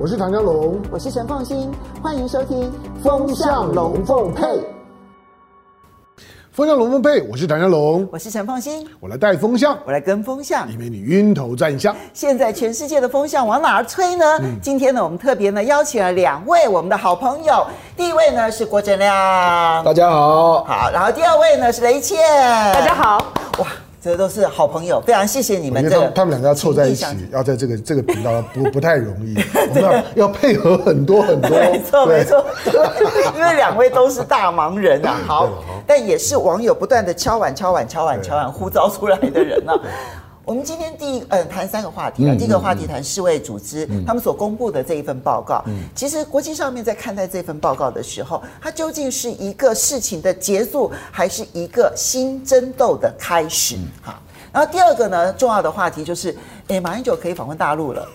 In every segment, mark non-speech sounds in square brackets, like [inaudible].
我是唐江龙，我是陈凤新，欢迎收听《风向龙凤配》。风向龙凤配，我是唐江龙，我是陈凤新，我来带风向，我来跟风向，以免你晕头转向。现在全世界的风向往哪儿吹呢？嗯、今天呢，我们特别呢邀请了两位我们的好朋友，第一位呢是郭正亮，大家好，好，然后第二位呢是雷倩，大家好，哇。这都是好朋友，非常谢谢你们。这他们两个要凑在一起，要在这个这个频道不不太容易，我们要要配合很多很多。没错没错，[laughs] 因为两位都是大忙人啊。[laughs] 好，但也是网友不断的敲碗敲碗敲碗敲碗呼召出来的人啊。我们今天第一嗯谈三个话题啊，第一个话题谈世卫组织他们所公布的这一份报告。其实国际上面在看待这份报告的时候，它究竟是一个事情的结束，还是一个新争斗的开始？好，然后第二个呢，重要的话题就是，哎，马英九可以访问大陆了，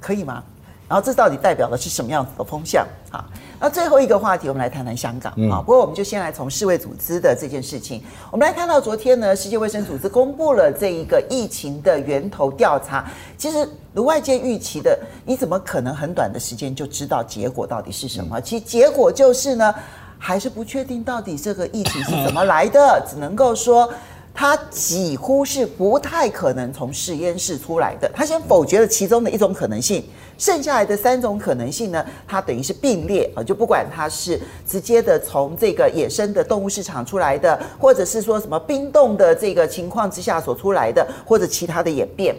可以吗？然后这到底代表的是什么样子的风向？好。那最后一个话题，我们来谈谈香港啊。不过我们就先来从世卫组织的这件事情。我们来看到昨天呢，世界卫生组织公布了这一个疫情的源头调查。其实如外界预期的，你怎么可能很短的时间就知道结果到底是什么？其实结果就是呢，还是不确定到底这个疫情是怎么来的，只能够说。他几乎是不太可能从实验室出来的。他先否决了其中的一种可能性，剩下来的三种可能性呢，它等于是并列啊，就不管它是直接的从这个野生的动物市场出来的，或者是说什么冰冻的这个情况之下所出来的，或者其他的演变。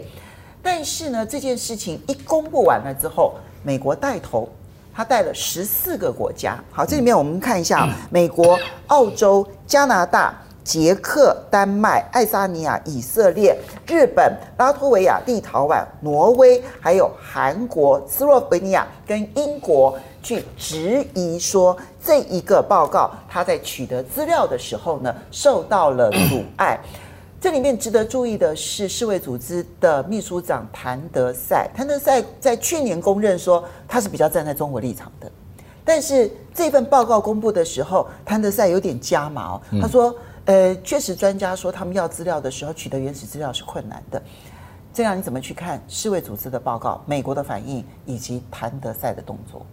但是呢，这件事情一公布完了之后，美国带头，他带了十四个国家。好，这里面我们看一下，美国、澳洲、加拿大。捷克、丹麦、爱沙尼亚、以色列、日本、拉脱维亚、立陶宛、挪威，还有韩国、斯洛文尼亚跟英国，去质疑说这一个报告，他在取得资料的时候呢，受到了阻碍。这里面值得注意的是，世卫组织的秘书长谭德赛，谭德赛在去年公认说他是比较站在中国立场的，但是这份报告公布的时候，谭德赛有点加码，他说。呃，确实，专家说他们要资料的时候取得原始资料是困难的。这样你怎么去看世卫组织的报告、美国的反应以及谭德赛的动作？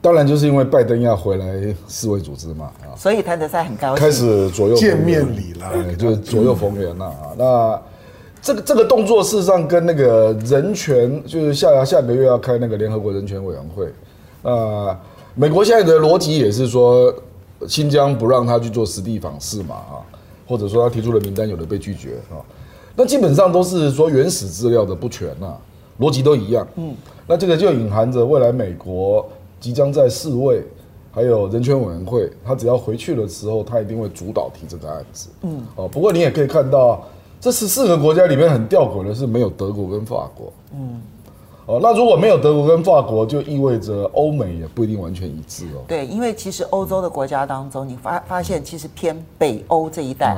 当然，就是因为拜登要回来世卫组织嘛啊，所以谭德赛很高兴，开始左右见面礼了，对，就是左右逢源了啊。那这个这个动作事实上跟那个人权，就是下下个月要开那个联合国人权委员会，呃，美国现在的逻辑也是说。新疆不让他去做实地访视嘛，啊，或者说他提出的名单有的被拒绝啊，那基本上都是说原始资料的不全呐，逻辑都一样。嗯，那这个就隐含着未来美国即将在世卫还有人权委员会，他只要回去的时候，他一定会主导提这个案子。嗯，哦，不过你也可以看到，这十四个国家里面很吊诡的是没有德国跟法国。嗯。哦，那如果没有德国跟法国，就意味着欧美也不一定完全一致哦。对，因为其实欧洲的国家当中，你发发现其实偏北欧这一带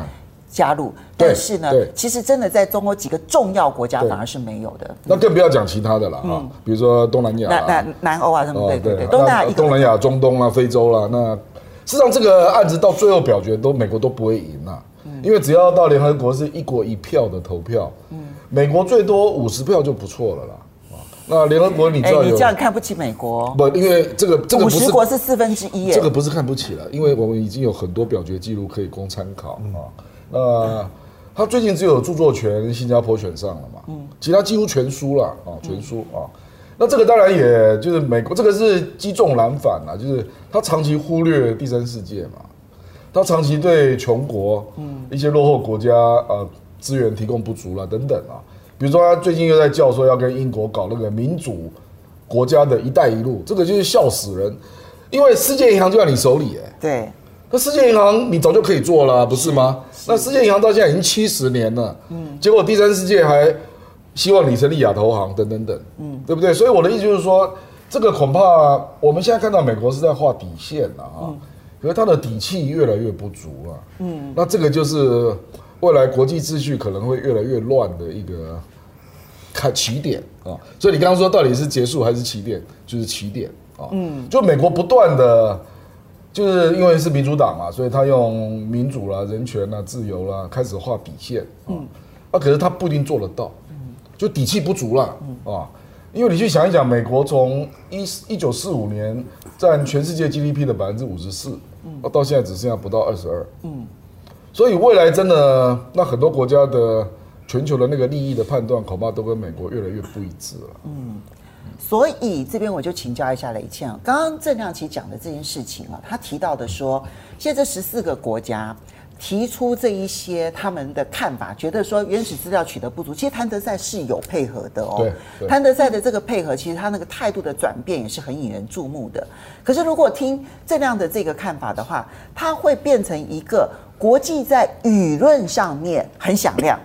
加入，但是呢，其实真的在中欧几个重要国家反而是没有的。那更不要讲其他的了啊，比如说东南亚、南南南欧啊什么，对对对，东南亚、东南亚、中东啦、非洲啦，那事实上这个案子到最后表决都美国都不会赢啊，因为只要到联合国是一国一票的投票，美国最多五十票就不错了啦。那联合国你知道有？你这样看不起美国？不，因为这个这个五十国是四分之一，这个不是看不起了，因为我们已经有很多表决记录可以供参考啊。那他最近只有著作权新加坡选上了嘛？嗯，其他几乎全输了啊，全输啊。那这个当然也就是美国这个是积重难返啊，就是他长期忽略第三世界嘛，他长期对穷国、嗯一些落后国家呃资源提供不足了等等啊。比如说，他最近又在叫说要跟英国搞那个民主国家的一带一路，这个就是笑死人，因为世界银行就在你手里，哎，对，那世界银行你早就可以做了，不是吗？那世界银行到现在已经七十年了，嗯，结果第三世界还希望你成立亚投行等等等，嗯，对不对？所以我的意思就是说，这个恐怕我们现在看到美国是在画底线了啊，可是他的底气越来越不足了，嗯，那这个就是。未来国际秩序可能会越来越乱的一个开起点啊，所以你刚刚说到底是结束还是起点？就是起点啊。嗯，就美国不断的，就是因为是民主党嘛，所以他用民主啦、人权啦、自由啦开始画底线。嗯，啊，可是他不一定做得到。嗯，就底气不足了。啊，因为你去想一想，美国从一一九四五年占全世界 GDP 的百分之五十四，到现在只剩下不到二十二。嗯，所以未来真的，那很多国家的全球的那个利益的判断，恐怕都跟美国越来越不一致了。嗯，所以这边我就请教一下雷倩，刚刚郑亮琪讲的这件事情啊，他提到的说，现在这十四个国家。提出这一些他们的看法，觉得说原始资料取得不足。其实谭德赛是有配合的哦。对。谭德赛的这个配合，其实他那个态度的转变也是很引人注目的。可是如果听这样的这个看法的话，他会变成一个国际在舆论上面很响亮，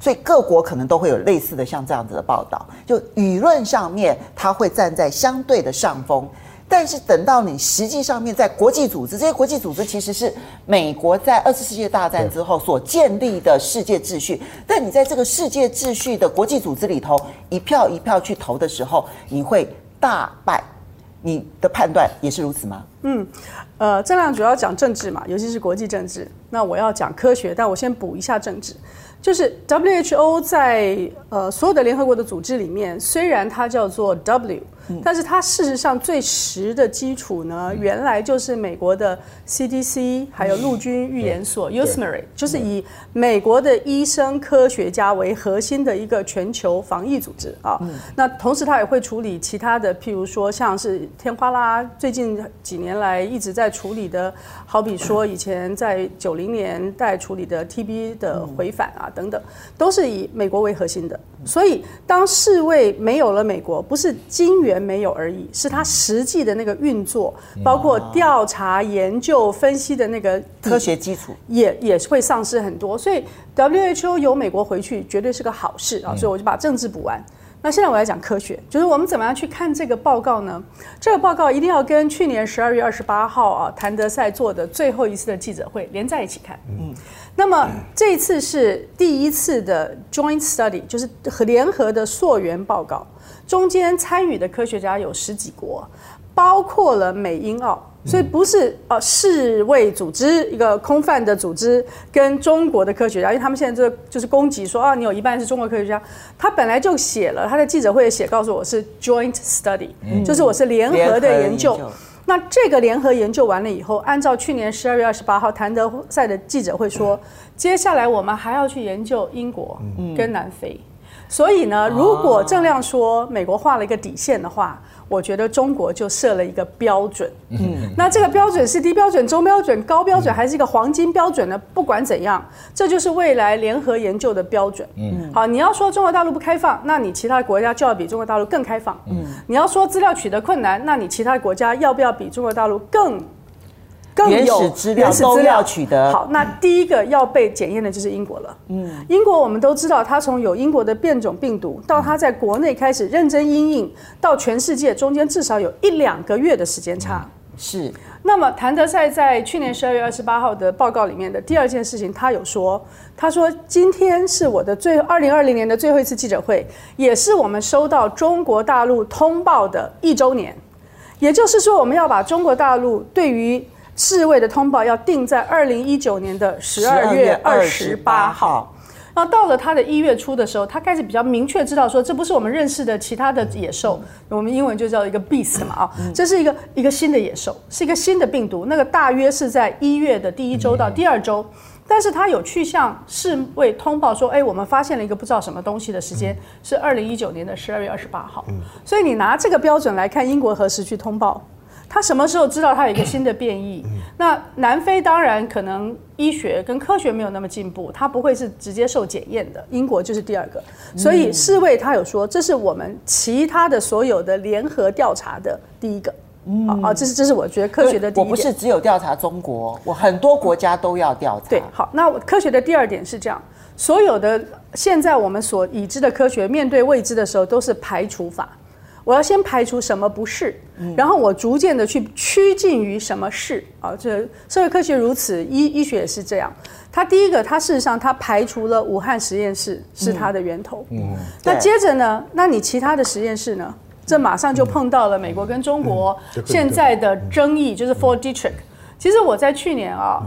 所以各国可能都会有类似的像这样子的报道。就舆论上面，它会站在相对的上风。但是等到你实际上面在国际组织，这些国际组织其实是美国在二次世界大战之后所建立的世界秩序。但你在这个世界秩序的国际组织里头，一票一票去投的时候，你会大败。你的判断也是如此吗？嗯，呃，郑亮主要讲政治嘛，尤其是国际政治。那我要讲科学，但我先补一下政治。就是 WHO 在呃所有的联合国的组织里面，虽然它叫做 W。但是它事实上最实的基础呢，原来就是美国的 CDC，还有陆军预研所 USMRI，就是以美国的医生科学家为核心的一个全球防疫组织啊。那同时它也会处理其他的，譬如说像是天花啦，最近几年来一直在处理的，好比说以前在九零年代处理的 TB 的回返啊等等，都是以美国为核心的。所以当世卫没有了美国，不是金援。没有而已，是它实际的那个运作，包括调查、研究、分析的那个科学基础，也也会丧失很多。所以 WHO 由美国回去，绝对是个好事啊！所以我就把政治补完。那现在我来讲科学，就是我们怎么样去看这个报告呢？这个报告一定要跟去年十二月二十八号啊，谭德赛做的最后一次的记者会连在一起看。嗯。那么这一次是第一次的 joint study，就是和联合的溯源报告。中间参与的科学家有十几国，包括了美英澳，所以不是呃世卫组织一个空泛的组织跟中国的科学家，因为他们现在就就是攻击说啊，你有一半是中国科学家，他本来就写了他在记者会写告诉我是 joint study，就是我是联合的研究。那这个联合研究完了以后，按照去年十二月二十八号谭德赛的记者会说，接下来我们还要去研究英国跟南非。所以呢，如果郑亮说美国画了一个底线的话，我觉得中国就设了一个标准。嗯，那这个标准是低标准、中标准、高标准，还是一个黄金标准呢？不管怎样，这就是未来联合研究的标准。嗯，好，你要说中国大陆不开放，那你其他国家就要比中国大陆更开放。嗯，你要说资料取得困难，那你其他国家要不要比中国大陆更？原始资料都要取得好，那第一个要被检验的就是英国了。嗯，英国我们都知道，它从有英国的变种病毒到它在国内开始认真因应，到全世界中间至少有一两个月的时间差。是。那么谭德赛在去年十二月二十八号的报告里面的第二件事情，他有说，他说今天是我的最二零二零年的最后一次记者会，也是我们收到中国大陆通报的一周年，也就是说，我们要把中国大陆对于世卫的通报要定在二零一九年的十二月二十八号，然后到了他的一月初的时候，他开始比较明确知道说，这不是我们认识的其他的野兽，我们英文就叫一个 beast 嘛啊，这是一个一个新的野兽，是一个新的病毒，那个大约是在一月的第一周到第二周，但是他有去向世卫通报说，哎，我们发现了一个不知道什么东西的时间是二零一九年的十二月二十八号，所以你拿这个标准来看，英国何时去通报？他什么时候知道他有一个新的变异？那南非当然可能医学跟科学没有那么进步，他不会是直接受检验的。英国就是第二个，所以世卫他有说，这是我们其他的所有的联合调查的第一个。嗯，啊，这是这是我觉得科学的第一点。我不是只有调查中国，我很多国家都要调查。对，好，那科学的第二点是这样，所有的现在我们所已知的科学，面对未知的时候都是排除法。我要先排除什么不是，然后我逐渐的去趋近于什么是啊。这社会科学如此，医医学也是这样。它第一个，它事实上它排除了武汉实验室是它的源头。嗯，那接着呢？那你其他的实验室呢？这马上就碰到了美国跟中国现在的争议，就是 Fort Detrick。其实我在去年啊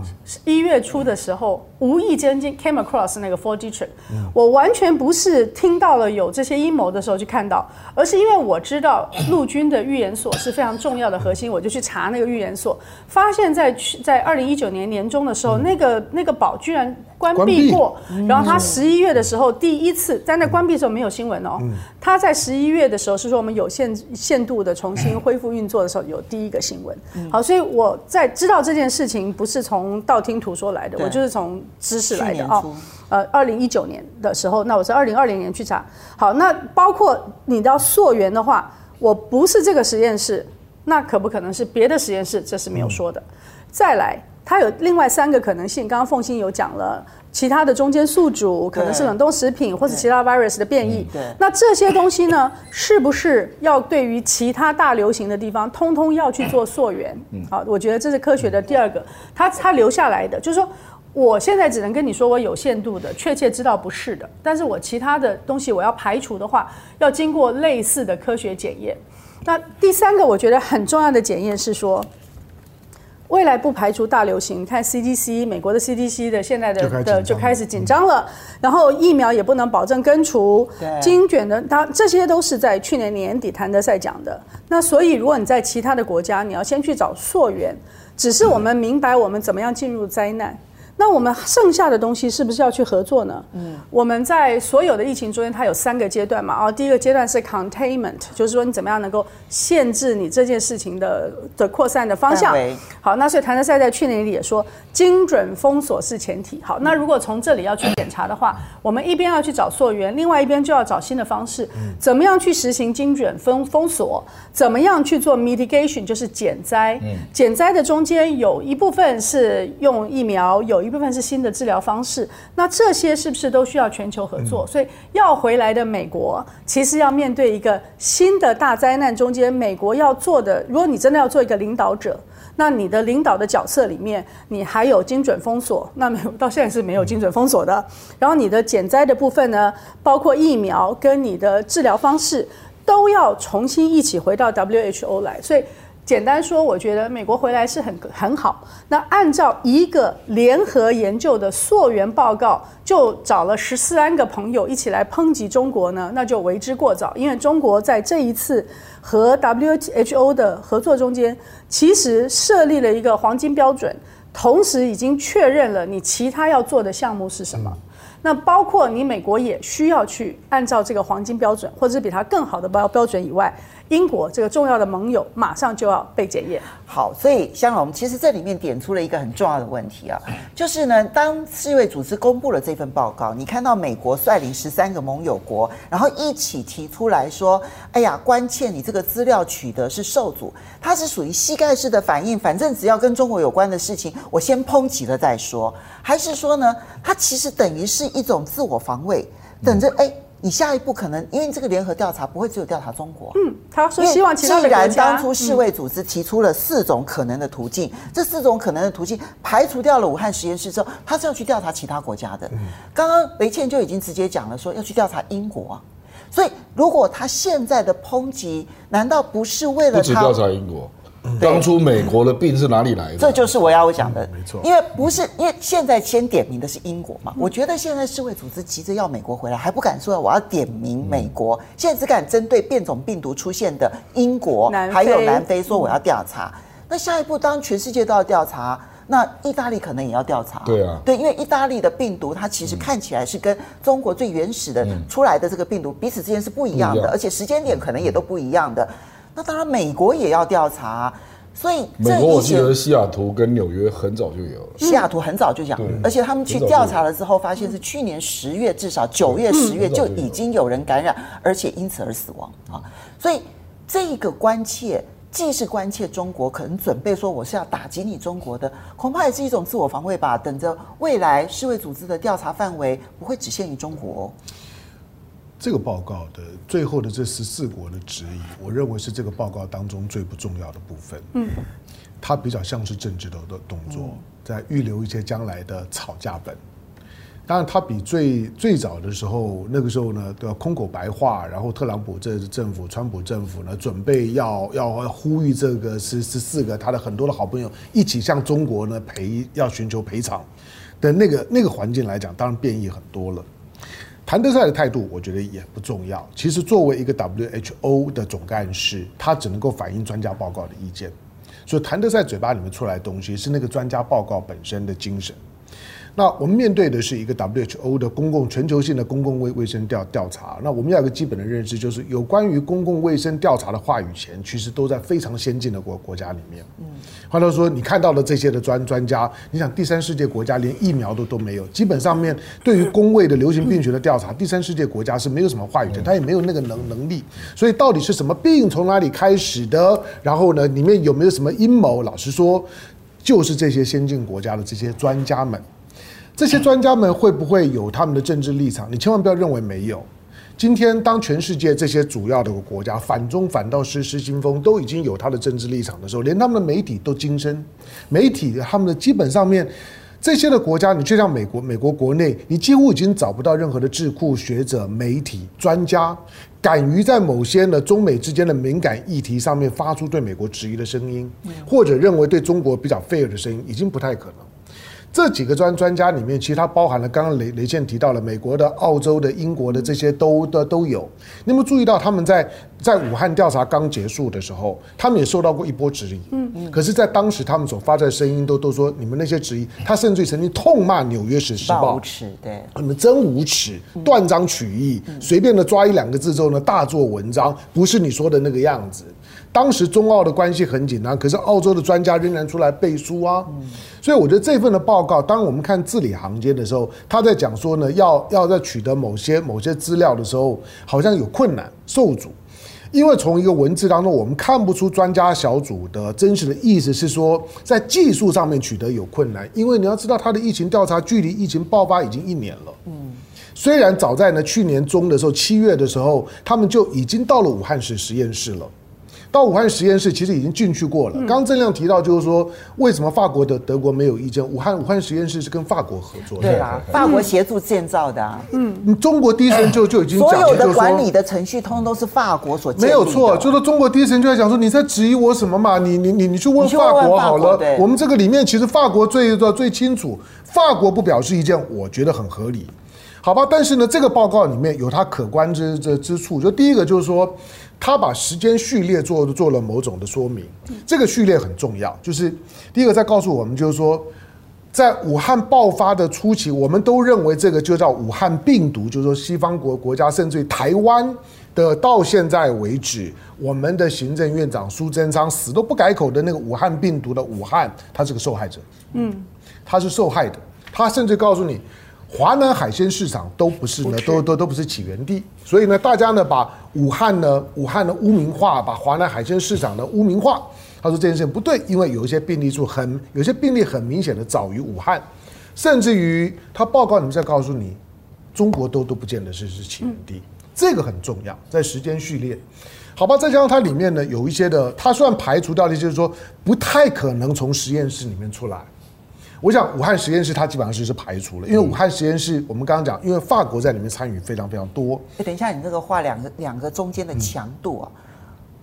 一月初的时候，无意间进 came across 那个 Fort Detrick，我完全不是听到了有这些阴谋的时候去看到，而是因为我知道陆军的预言所是非常重要的核心，我就去查那个预言所，发现在去在二零一九年年中的时候，那个那个堡居然关闭过，然后他十一月的时候第一次在那关闭的时候没有新闻哦，他在十一月的时候是说我们有限限度的重新恢复运作的时候有第一个新闻，好，所以我在知道。这件事情不是从道听途说来的，我就是从知识来的哦。呃，二零一九年的时候，那我是二零二零年去查。好，那包括你到溯源的话，我不是这个实验室，那可不可能是别的实验室？这是没有说的。嗯、再来，它有另外三个可能性。刚刚凤欣有讲了。其他的中间宿主可能是冷冻食品，或者其他 virus 的变异。对，那这些东西呢，是不是要对于其他大流行的地方，通通要去做溯源？嗯，好，我觉得这是科学的第二个，它它留下来的，就是说，我现在只能跟你说我有限度的，确切知道不是的，但是我其他的东西我要排除的话，要经过类似的科学检验。那第三个我觉得很重要的检验是说。未来不排除大流行，你看 CDC 美国的 CDC 的现在的的就开始紧张了，然后疫苗也不能保证根除，精卷的，它这些都是在去年年底谭德赛讲的。那所以如果你在其他的国家，你要先去找溯源，只是我们明白我们怎么样进入灾难。那我们剩下的东西是不是要去合作呢？嗯，我们在所有的疫情中间，它有三个阶段嘛。哦，第一个阶段是 containment，就是说你怎么样能够限制你这件事情的的扩散的方向。好，那所以谭德赛在去年里也说，精准封锁是前提。好，那如果从这里要去检查的话，我们一边要去找溯源，另外一边就要找新的方式，怎么样去实行精准封封锁？怎么样去做 mitigation，就是减灾？减灾的中间有一部分是用疫苗，有一部分是新的治疗方式，那这些是不是都需要全球合作？所以要回来的美国，其实要面对一个新的大灾难，中间美国要做的，如果你真的要做一个领导者，那你的领导的角色里面，你还有精准封锁，那没有到现在是没有精准封锁的。然后你的减灾的部分呢，包括疫苗跟你的治疗方式，都要重新一起回到 WHO 来，所以。简单说，我觉得美国回来是很很好。那按照一个联合研究的溯源报告，就找了十三个朋友一起来抨击中国呢，那就为之过早。因为中国在这一次和 WHO 的合作中间，其实设立了一个黄金标准，同时已经确认了你其他要做的项目是什么。那包括你美国也需要去按照这个黄金标准，或者是比它更好的标标准以外。英国这个重要的盟友马上就要被检验。好，所以香龙其实这里面点出了一个很重要的问题啊，就是呢，当世卫组织公布了这份报告，你看到美国率领十三个盟友国，然后一起提出来说，哎呀，关切你这个资料取得是受阻，它是属于膝盖式的反应，反正只要跟中国有关的事情，我先抨击了再说，还是说呢，它其实等于是一种自我防卫，等着哎。你下一步可能，因为这个联合调查不会只有调查中国。嗯，他说希望其他的国家。既然当初世卫组织提出了四种可能的途径，嗯、这四种可能的途径排除掉了武汉实验室之后，他是要去调查其他国家的。刚刚雷倩就已经直接讲了，说要去调查英国啊。所以，如果他现在的抨击，难道不是为了他？不止调查英国。当初美国的病是哪里来的？这就是我要讲的，没错。因为不是，因为现在先点名的是英国嘛。我觉得现在世卫组织急着要美国回来，还不敢说我要点名美国，现在只敢针对变种病毒出现的英国还有南非说我要调查。那下一步，当全世界都要调查，那意大利可能也要调查。对啊，对，因为意大利的病毒它其实看起来是跟中国最原始的出来的这个病毒彼此之间是不一样的，而且时间点可能也都不一样的。那当然，美国也要调查，所以美国我记得西雅图跟纽约很早就有了。西雅图很早就讲，而且他们去调查了之后，发现是去年十月，至少九月、十月就已经有人感染，而且因此而死亡啊。所以这个关切，既是关切中国，可能准备说我是要打击你中国的，恐怕也是一种自我防卫吧。等着未来世卫组织的调查范围不会只限于中国。这个报告的最后的这十四国的质疑，我认为是这个报告当中最不重要的部分。嗯，它比较像是政治的的动作，在预留一些将来的吵架本。当然，它比最最早的时候，那个时候呢，都要空口白话，然后特朗普这政府、川普政府呢，准备要要呼吁这个十十四个他的很多的好朋友一起向中国呢赔，要寻求赔偿的那个那个环境来讲，当然变异很多了。谭德赛的态度，我觉得也不重要。其实，作为一个 WHO 的总干事，他只能够反映专家报告的意见。所以，谭德赛嘴巴里面出来的东西，是那个专家报告本身的精神。那我们面对的是一个 WHO 的公共全球性的公共卫卫生调调查。那我们要有个基本的认识，就是有关于公共卫生调查的话语权，其实都在非常先进的国国家里面。嗯，换句话说，你看到的这些的专专家，你想第三世界国家连疫苗都都没有，基本上面对于公卫的流行病学的调查，第三世界国家是没有什么话语权，他也没有那个能能力。所以到底是什么病从哪里开始的？然后呢，里面有没有什么阴谋？老实说，就是这些先进国家的这些专家们。这些专家们会不会有他们的政治立场？你千万不要认为没有。今天，当全世界这些主要的国家反中反到失失心疯，都已经有他的政治立场的时候，连他们的媒体都噤声。媒体他们的基本上面，这些的国家，你就像美国，美国国内，你几乎已经找不到任何的智库学者、媒体专家，敢于在某些呢中美之间的敏感议题上面发出对美国质疑的声音，或者认为对中国比较 fair 的声音，已经不太可能。这几个专专家里面，其实它包含了刚刚雷雷健提到了美国的、澳洲的、英国的这些都的都有。你有没有注意到他们在在武汉调查刚结束的时候，他们也受到过一波质疑。嗯嗯。可是，在当时他们所发出的声音都都说你们那些质疑，他甚至于曾经痛骂《纽约时报》无耻，对，你们真无耻，断章取义，随便的抓一两个字之后呢，大做文章，不是你说的那个样子。当时中澳的关系很紧张，可是澳洲的专家仍然出来背书啊。所以我觉得这份的报告，当我们看字里行间的时候，他在讲说呢，要要在取得某些某些资料的时候，好像有困难受阻，因为从一个文字当中，我们看不出专家小组的真实的意思是说，在技术上面取得有困难，因为你要知道，他的疫情调查距离疫情爆发已经一年了。嗯，虽然早在呢去年中的时候，七月的时候，他们就已经到了武汉市实验室了。到武汉实验室其实已经进去过了。刚刚正亮提到，就是说为什么法国的德国没有意见？武汉武汉实验室是跟法国合作的。对啊，法国协助建造的。嗯，中国第一时间就就已经讲，所有的管理的程序，通通都是法国所建。没有错，就是说中国第一时间就在讲说，你在质疑我什么嘛？你你你你去问法国好了。我们这个里面其实法国最最清楚，法国不表示意见，我觉得很合理。好吧，但是呢，这个报告里面有它可观之之之处，就第一个就是说。他把时间序列做做了某种的说明，这个序列很重要。就是第一个在告诉我们，就是说，在武汉爆发的初期，我们都认为这个就叫武汉病毒，就是说西方国国家甚至于台湾的到现在为止，我们的行政院长苏贞昌死都不改口的那个武汉病毒的武汉，他是个受害者。嗯，他是受害的。他甚至告诉你。华南海鲜市场都不是呢，都都都不是起源地，所以呢，大家呢把武汉呢，武汉的污名化，把华南海鲜市场的污名化。他说这件事情不对，因为有一些病例数很，有些病例很明显的早于武汉，甚至于他报告里面在告诉你，中国都都不见得是是起源地，这个很重要，在时间序列，好吧，再加上它里面呢有一些的，它算排除掉的，就是说不太可能从实验室里面出来。我想武汉实验室它基本上是是排除了，因为武汉实验室我们刚刚讲，因为法国在里面参与非常非常多。哎，等一下，你这个画两个两个中间的强度啊。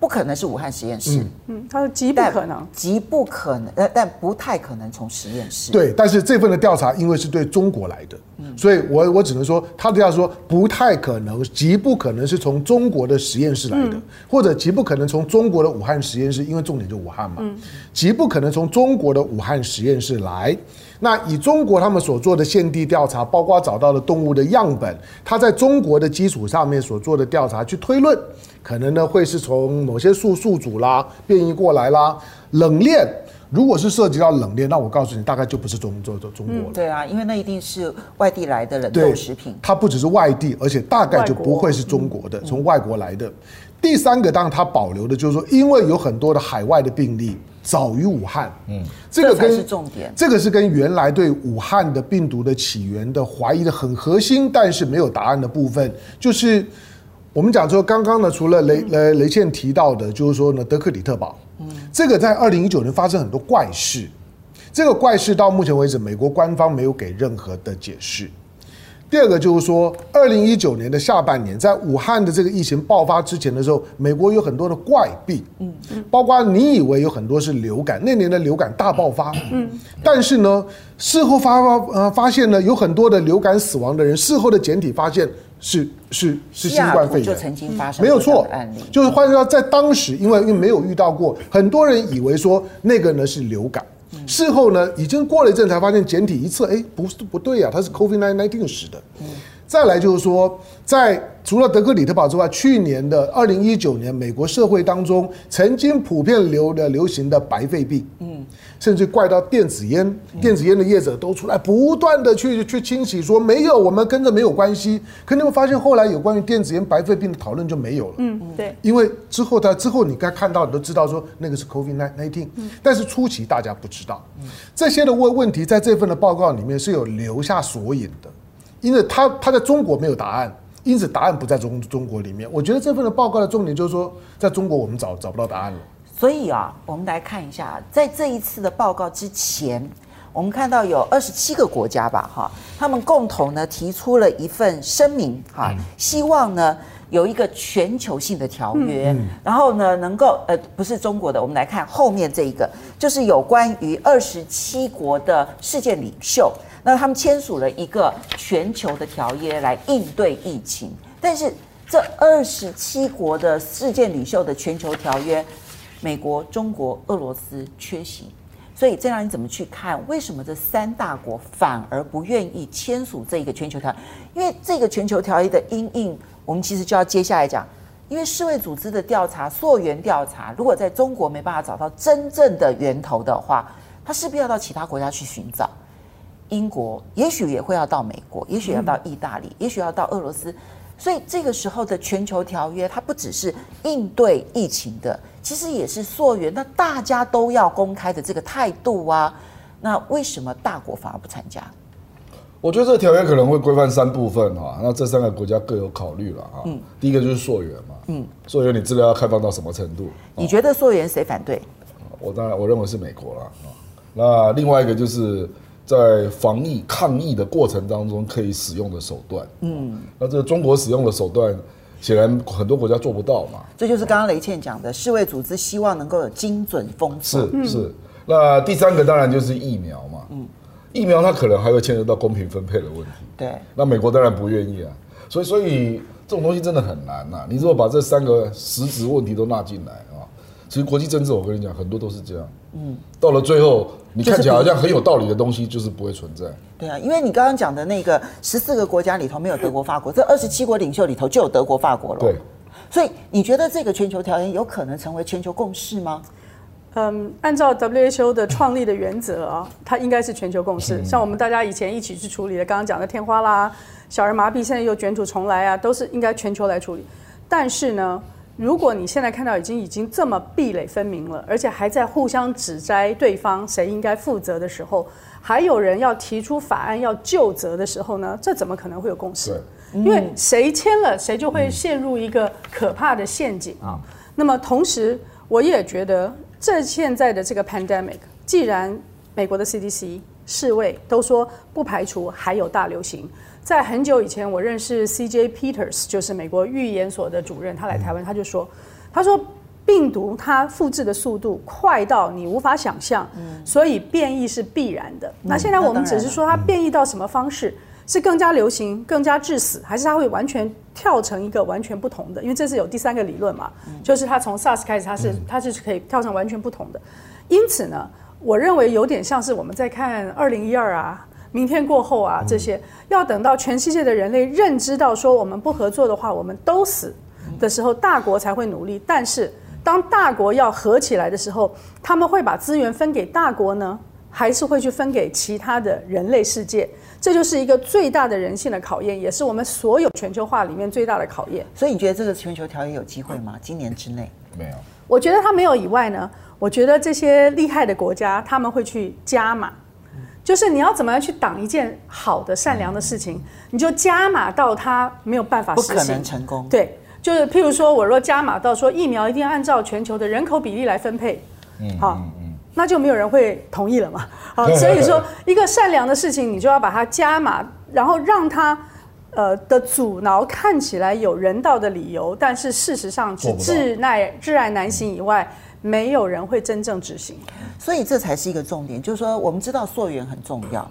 不可能是武汉实验室，嗯，他说极不可能，极不可能，呃但不太可能从实验室。对，但是这份的调查因为是对中国来的，嗯，所以我我只能说，他的调查说不太可能，极不可能是从中国的实验室来的，嗯，或者极不可能从中国的武汉实验室，因为重点就武汉嘛，嗯，极不可能从中国的武汉实验室来。那以中国他们所做的现地调查，包括找到的动物的样本，它在中国的基础上面所做的调查去推论。可能呢会是从某些宿宿主啦变异过来啦，冷链如果是涉及到冷链，那我告诉你，大概就不是中中中国了。对啊，因为那一定是外地来的冷冻食品。它不只是外地，而且大概就不会是中国的，从外国来的。第三个，当然它保留的就是说，因为有很多的海外的病例早于武汉，嗯，这个跟是重点，这个是跟原来对武汉的病毒的起源的怀疑的很核心，但是没有答案的部分，就是。我们讲说，刚刚呢，除了雷雷雷倩提到的，就是说呢，德克里特堡，嗯，这个在二零一九年发生很多怪事，这个怪事到目前为止，美国官方没有给任何的解释。第二个就是说，二零一九年的下半年，在武汉的这个疫情爆发之前的时候，美国有很多的怪病，嗯，包括你以为有很多是流感，那年的流感大爆发，嗯，但是呢，事后发发呃发现呢，有很多的流感死亡的人，事后的检体发现是是是新冠肺炎，就曾经发生没有错案例，就是换句话说，在当时因为因为没有遇到过，很多人以为说那个呢是流感。事后呢，已经过了一阵才发现检体一测，哎，不是不对呀、啊，它是 COVID-19 使的。再来就是说，在除了德克里特堡之外，去年的二零一九年，美国社会当中曾经普遍流的流行的白肺病，嗯，甚至怪到电子烟，电子烟的业者都出来不断的去去清洗，说没有，我们跟着没有关系。可你会发现，后来有关于电子烟白肺病的讨论就没有了，嗯，对，因为之后他之后你该看到你都知道说那个是 COVID-19，但是初期大家不知道，这些的问问题在这份的报告里面是有留下索引的。因为他他在中国没有答案，因此答案不在中中国里面。我觉得这份的报告的重点就是说，在中国我们找找不到答案了。所以啊，我们来看一下，在这一次的报告之前，我们看到有二十七个国家吧，哈，他们共同呢提出了一份声明，哈，希望呢有一个全球性的条约，然后呢能够呃不是中国的，我们来看后面这一个，就是有关于二十七国的世界领袖。那他们签署了一个全球的条约来应对疫情，但是这二十七国的世界领袖的全球条约，美国、中国、俄罗斯缺席，所以这让你怎么去看？为什么这三大国反而不愿意签署这一个全球条？因为这个全球条约的因应，我们其实就要接下来讲，因为世卫组织的调查溯源调查，如果在中国没办法找到真正的源头的话，他势必要到其他国家去寻找。英国也许也会要到美国，也许要到意大利，也许要到俄罗斯，所以这个时候的全球条约，它不只是应对疫情的，其实也是溯源。那大家都要公开的这个态度啊，那为什么大国反而不参加？我觉得这个条约可能会规范三部分哈，那这三个国家各有考虑了哈。嗯，第一个就是溯源嘛，嗯，溯源你资料要开放到什么程度？你觉得溯源谁反对？我当然我认为是美国了啊。那另外一个就是。在防疫抗疫的过程当中，可以使用的手段，嗯，那这个中国使用的手段，显然很多国家做不到嘛。这就是刚刚雷倩讲的，世卫组织希望能够有精准封锁。是是。那第三个当然就是疫苗嘛，嗯，疫苗它可能还会牵扯到公平分配的问题。对。那美国当然不愿意啊，所以所以这种东西真的很难呐、啊。你如果把这三个实质问题都纳进来啊，其实国际政治我跟你讲，很多都是这样。嗯。到了最后。你看起来好像很有道理的东西，就是不会存在。对啊，因为你刚刚讲的那个十四个国家里头没有德国、法国，这二十七国领袖里头就有德国、法国了。对，所以你觉得这个全球条约有可能成为全球共识吗？嗯，按照 WHO 的创立的原则啊，它应该是全球共识。像我们大家以前一起去处理的，刚刚讲的天花啦、小儿麻痹，现在又卷土重来啊，都是应该全球来处理。但是呢？如果你现在看到已经已经这么壁垒分明了，而且还在互相指摘对方谁应该负责的时候，还有人要提出法案要就责的时候呢？这怎么可能会有共识？因为谁签了，谁就会陷入一个可怕的陷阱啊。那么同时，我也觉得这现在的这个 pandemic，既然美国的 CDC、世卫都说不排除还有大流行。在很久以前，我认识 C.J. Peters，就是美国预言所的主任。他来台湾，他就说：“他说病毒它复制的速度快到你无法想象，所以变异是必然的。那现在我们只是说它变异到什么方式，是更加流行、更加致死，还是它会完全跳成一个完全不同的？因为这是有第三个理论嘛，就是它从 SARS 开始，它是它是可以跳成完全不同的。因此呢，我认为有点像是我们在看二零一二啊。”明天过后啊，这些要等到全世界的人类认知到说我们不合作的话，我们都死的时候，大国才会努力。但是当大国要合起来的时候，他们会把资源分给大国呢，还是会去分给其他的人类世界？这就是一个最大的人性的考验，也是我们所有全球化里面最大的考验。所以你觉得这个全球条约有机会吗？今年之内没有？我觉得它没有以外呢，我觉得这些厉害的国家他们会去加码。就是你要怎么样去挡一件好的、善良的事情，你就加码到它没有办法不可能成功。对，就是譬如说，我若加码到说疫苗一定要按照全球的人口比例来分配，嗯，好，那就没有人会同意了嘛。好，所以说 [laughs] 一个善良的事情，你就要把它加码，然后让它呃的阻挠看起来有人道的理由，但是事实上是窒碍窒碍难行以外，没有人会真正执行。所以这才是一个重点，就是说我们知道溯源很重要，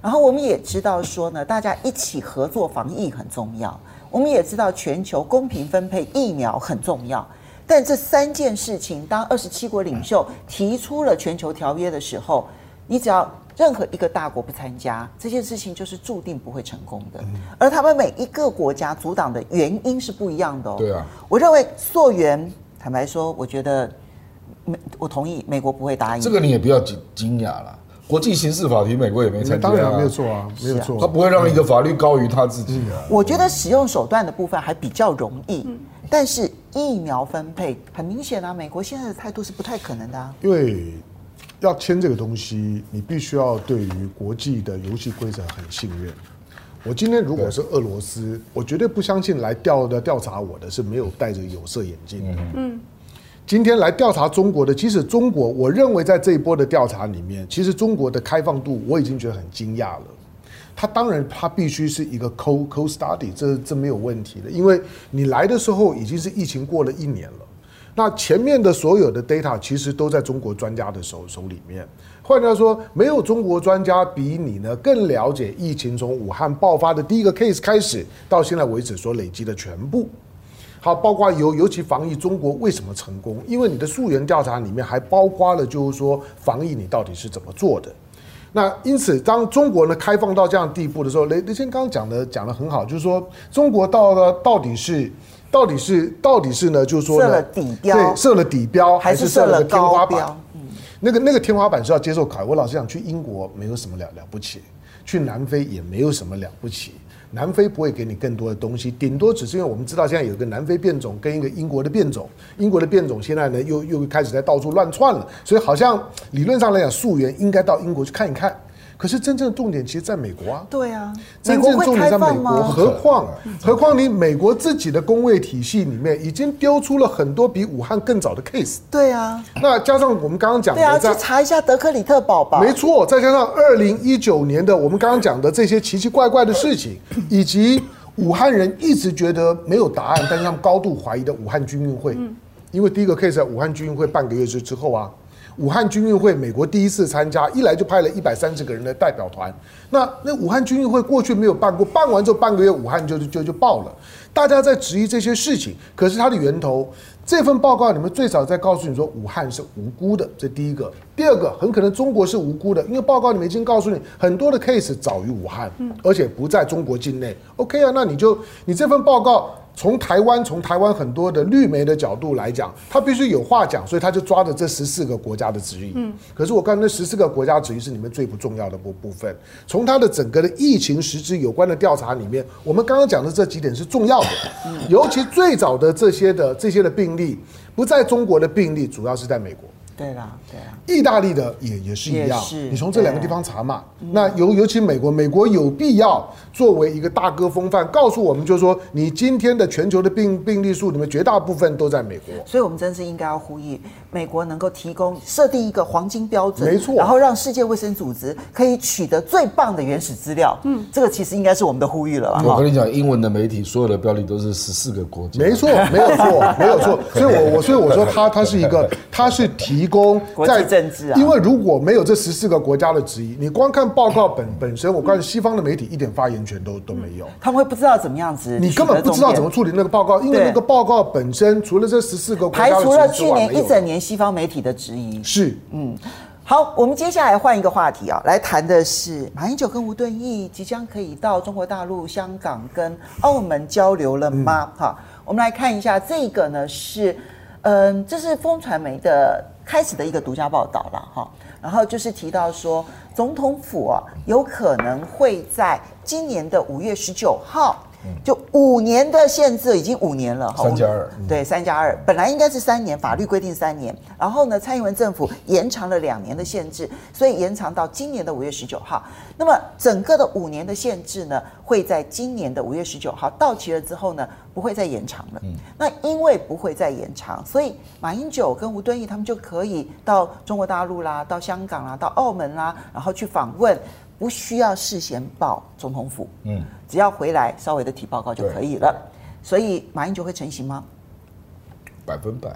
然后我们也知道说呢，大家一起合作防疫很重要，我们也知道全球公平分配疫苗很重要。但这三件事情，当二十七国领袖提出了全球条约的时候，你只要任何一个大国不参加，这件事情就是注定不会成功的。而他们每一个国家阻挡的原因是不一样的哦。对啊，我认为溯源，坦白说，我觉得美，我同意美国不会答应。这个你也不要惊惊讶了。国际刑事法庭，美国也没参加，当然没有错啊，没有错。他不会让一个法律高于他自己啊。我觉得使用手段的部分还比较容易。但是疫苗分配很明显啊，美国现在的态度是不太可能的啊。因为要签这个东西，你必须要对于国际的游戏规则很信任。我今天如果是俄罗斯，我绝对不相信来调的调查我的是没有戴着有色眼镜的。嗯，今天来调查中国的，即使中国，我认为在这一波的调查里面，其实中国的开放度我已经觉得很惊讶了。他当然，他必须是一个 co co study，这这没有问题的，因为你来的时候已经是疫情过了一年了，那前面的所有的 data 其实都在中国专家的手手里面。换句话说，没有中国专家比你呢更了解疫情从武汉爆发的第一个 case 开始到现在为止所累积的全部。好，包括尤尤其防疫，中国为什么成功？因为你的溯源调查里面还包括了，就是说防疫你到底是怎么做的。那因此，当中国呢开放到这样地步的时候，雷雷先刚刚讲的讲的很好，就是说中国到了到底是到底是到底是呢，就是说设了底标，对，设了底标还是设了天花板？嗯，那个那个天花板是要接受考。我老实讲，去英国没有什么了了不起，去南非也没有什么了不起。南非不会给你更多的东西，顶多只是因为我们知道现在有个南非变种跟一个英国的变种，英国的变种现在呢又又开始在到处乱窜了，所以好像理论上来讲溯源应该到英国去看一看。可是真正的重点其实在美国啊，对啊，真正重点在美国，何况嗯、何况你美国自己的工位体系里面已经丢出了很多比武汉更早的 case，对啊，那加上我们刚刚讲的，对啊，去查一下德克里特堡吧，没错，再加上二零一九年的我们刚刚讲的这些奇奇怪怪的事情，[laughs] 以及武汉人一直觉得没有答案，但是他们高度怀疑的武汉军运会，因为第一个 case 在武汉军运会半个月之之后啊。武汉军运会，美国第一次参加，一来就派了一百三十个人的代表团。那那武汉军运会过去没有办过，办完之后半个月，武汉就就就爆了。大家在质疑这些事情，可是它的源头，这份报告里面最早在告诉你说武汉是无辜的，这第一个。第二个，很可能中国是无辜的，因为报告里面已经告诉你很多的 case 早于武汉，而且不在中国境内。OK 啊，那你就你这份报告。从台湾，从台湾很多的绿媒的角度来讲，他必须有话讲，所以他就抓着这十四个国家的质疑。嗯，可是我刚才那十四个国家质疑是里面最不重要的部部分。从他的整个的疫情实质有关的调查里面，我们刚刚讲的这几点是重要的，尤其最早的这些的这些的病例不在中国的病例，主要是在美国。对啦，对啊，意大利的也也是一样，是你从这两个地方查嘛。那尤尤其美国，美国有必要作为一个大哥风范，告诉我们，就是说，你今天的全球的病病例数里面，绝大部分都在美国。所以，我们真是应该要呼吁美国能够提供设定一个黄金标准，没错，然后让世界卫生组织可以取得最棒的原始资料。嗯，这个其实应该是我们的呼吁了吧。我跟你讲，英文的媒体所有的标题都是十四个国家，没错，没有错，没有错。[laughs] 所以我我所以我说他他是一个，他是提供在。政治啊，因为如果没有这十四个国家的质疑，你光看报告本本身，我告诉，西方的媒体一点发言权都都没有，他们会不知道怎么样子，你根本不知道怎么处理那个报告，因为那个报告本身除了这十四个排除了去年一整年西方媒体的质疑，是嗯，好，我们接下来换一个话题啊，来谈的是马英九跟吴敦义即将可以到中国大陆、香港跟澳门交流了吗？哈、嗯，我们来看一下这个呢是，嗯，这是风传媒的。开始的一个独家报道了哈，然后就是提到说，总统府啊有可能会在今年的五月十九号。就五年的限制已经五年了，三加二，对，三加二，本来应该是三年，法律规定三年，然后呢，蔡英文政府延长了两年的限制，所以延长到今年的五月十九号。那么整个的五年的限制呢，会在今年的五月十九号到期了之后呢，不会再延长了。那因为不会再延长，所以马英九跟吴敦义他们就可以到中国大陆啦，到香港啦，到澳门啦，然后去访问。不需要事先报总统府，嗯，只要回来稍微的提报告就可以了。所以马英九会成型吗？百分百，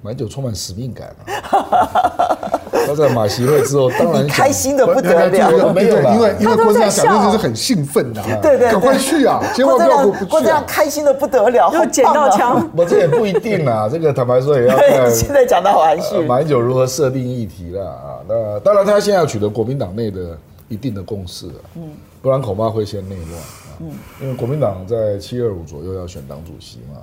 马英九充满使命感啊！[laughs] 他在马席会之后，当然开心的不得了。[laughs] 没有，因为因为郭正亮讲的就是很兴奋的，对对，赶快去啊！千万不要不去。郭正亮开心的不得了，又捡到枪。[laughs] 我这也不一定啊，这个坦白说也要看。现在讲到含蓄，马英九如何设定议题了啊？那当然，他现在要取得国民党内的一定的共识了，嗯，不然恐怕会先内乱啊。嗯，因为国民党在七二五左右要选党主席嘛。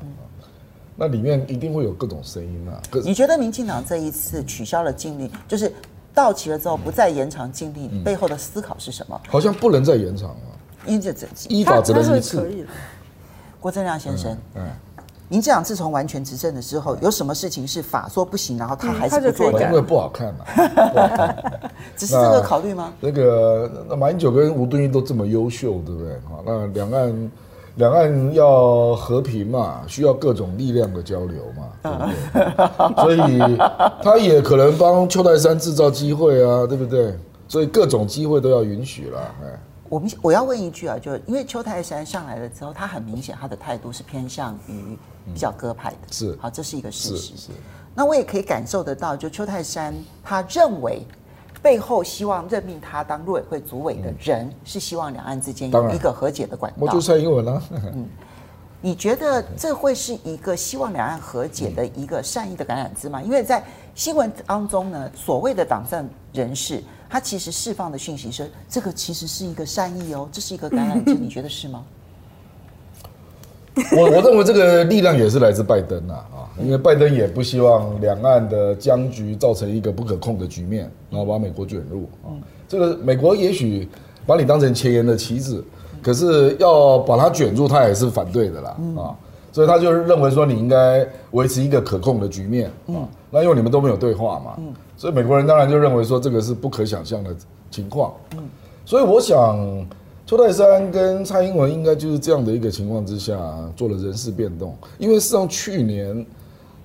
那里面一定会有各种声音啊。你觉得民进党这一次取消了禁令，就是到期了之后不再延长禁令，背后的思考是什么？好像不能再延长了。因这这依法只能一次。郭正亮先生，嗯，民进党自从完全执政的时候，有什么事情是法说不行，然后他还是不做的？因为不好看嘛。[laughs] 只是这个考虑吗？那个那马英九跟吴敦义都这么优秀，对不对？好，那两岸。两岸要和平嘛，需要各种力量的交流嘛，对不对？[laughs] 所以他也可能帮邱泰山制造机会啊，对不对？所以各种机会都要允许了。哎，我们我要问一句啊，就因为邱泰山上来了之后，他很明显他的态度是偏向于比较鸽派的，是好，这是一个事实。是，是。那我也可以感受得到，就邱泰山他认为。背后希望任命他当陆委会主委的人，是希望两岸之间有一个和解的管道。我就蔡英文了。嗯，你觉得这会是一个希望两岸和解的一个善意的橄榄枝吗？因为在新闻当中呢，所谓的党政人士，他其实释放的讯息是，这个其实是一个善意哦，这是一个橄榄枝，你觉得是吗？[laughs] 我我认为这个力量也是来自拜登啊啊，因为拜登也不希望两岸的僵局造成一个不可控的局面，然后把美国卷入啊。这个美国也许把你当成前沿的棋子，可是要把它卷入，他也是反对的啦啊。所以他就认为说你应该维持一个可控的局面啊。那因为你们都没有对话嘛，所以美国人当然就认为说这个是不可想象的情况。所以我想。邱泰山跟蔡英文应该就是这样的一个情况之下做了人事变动，因为事实上去年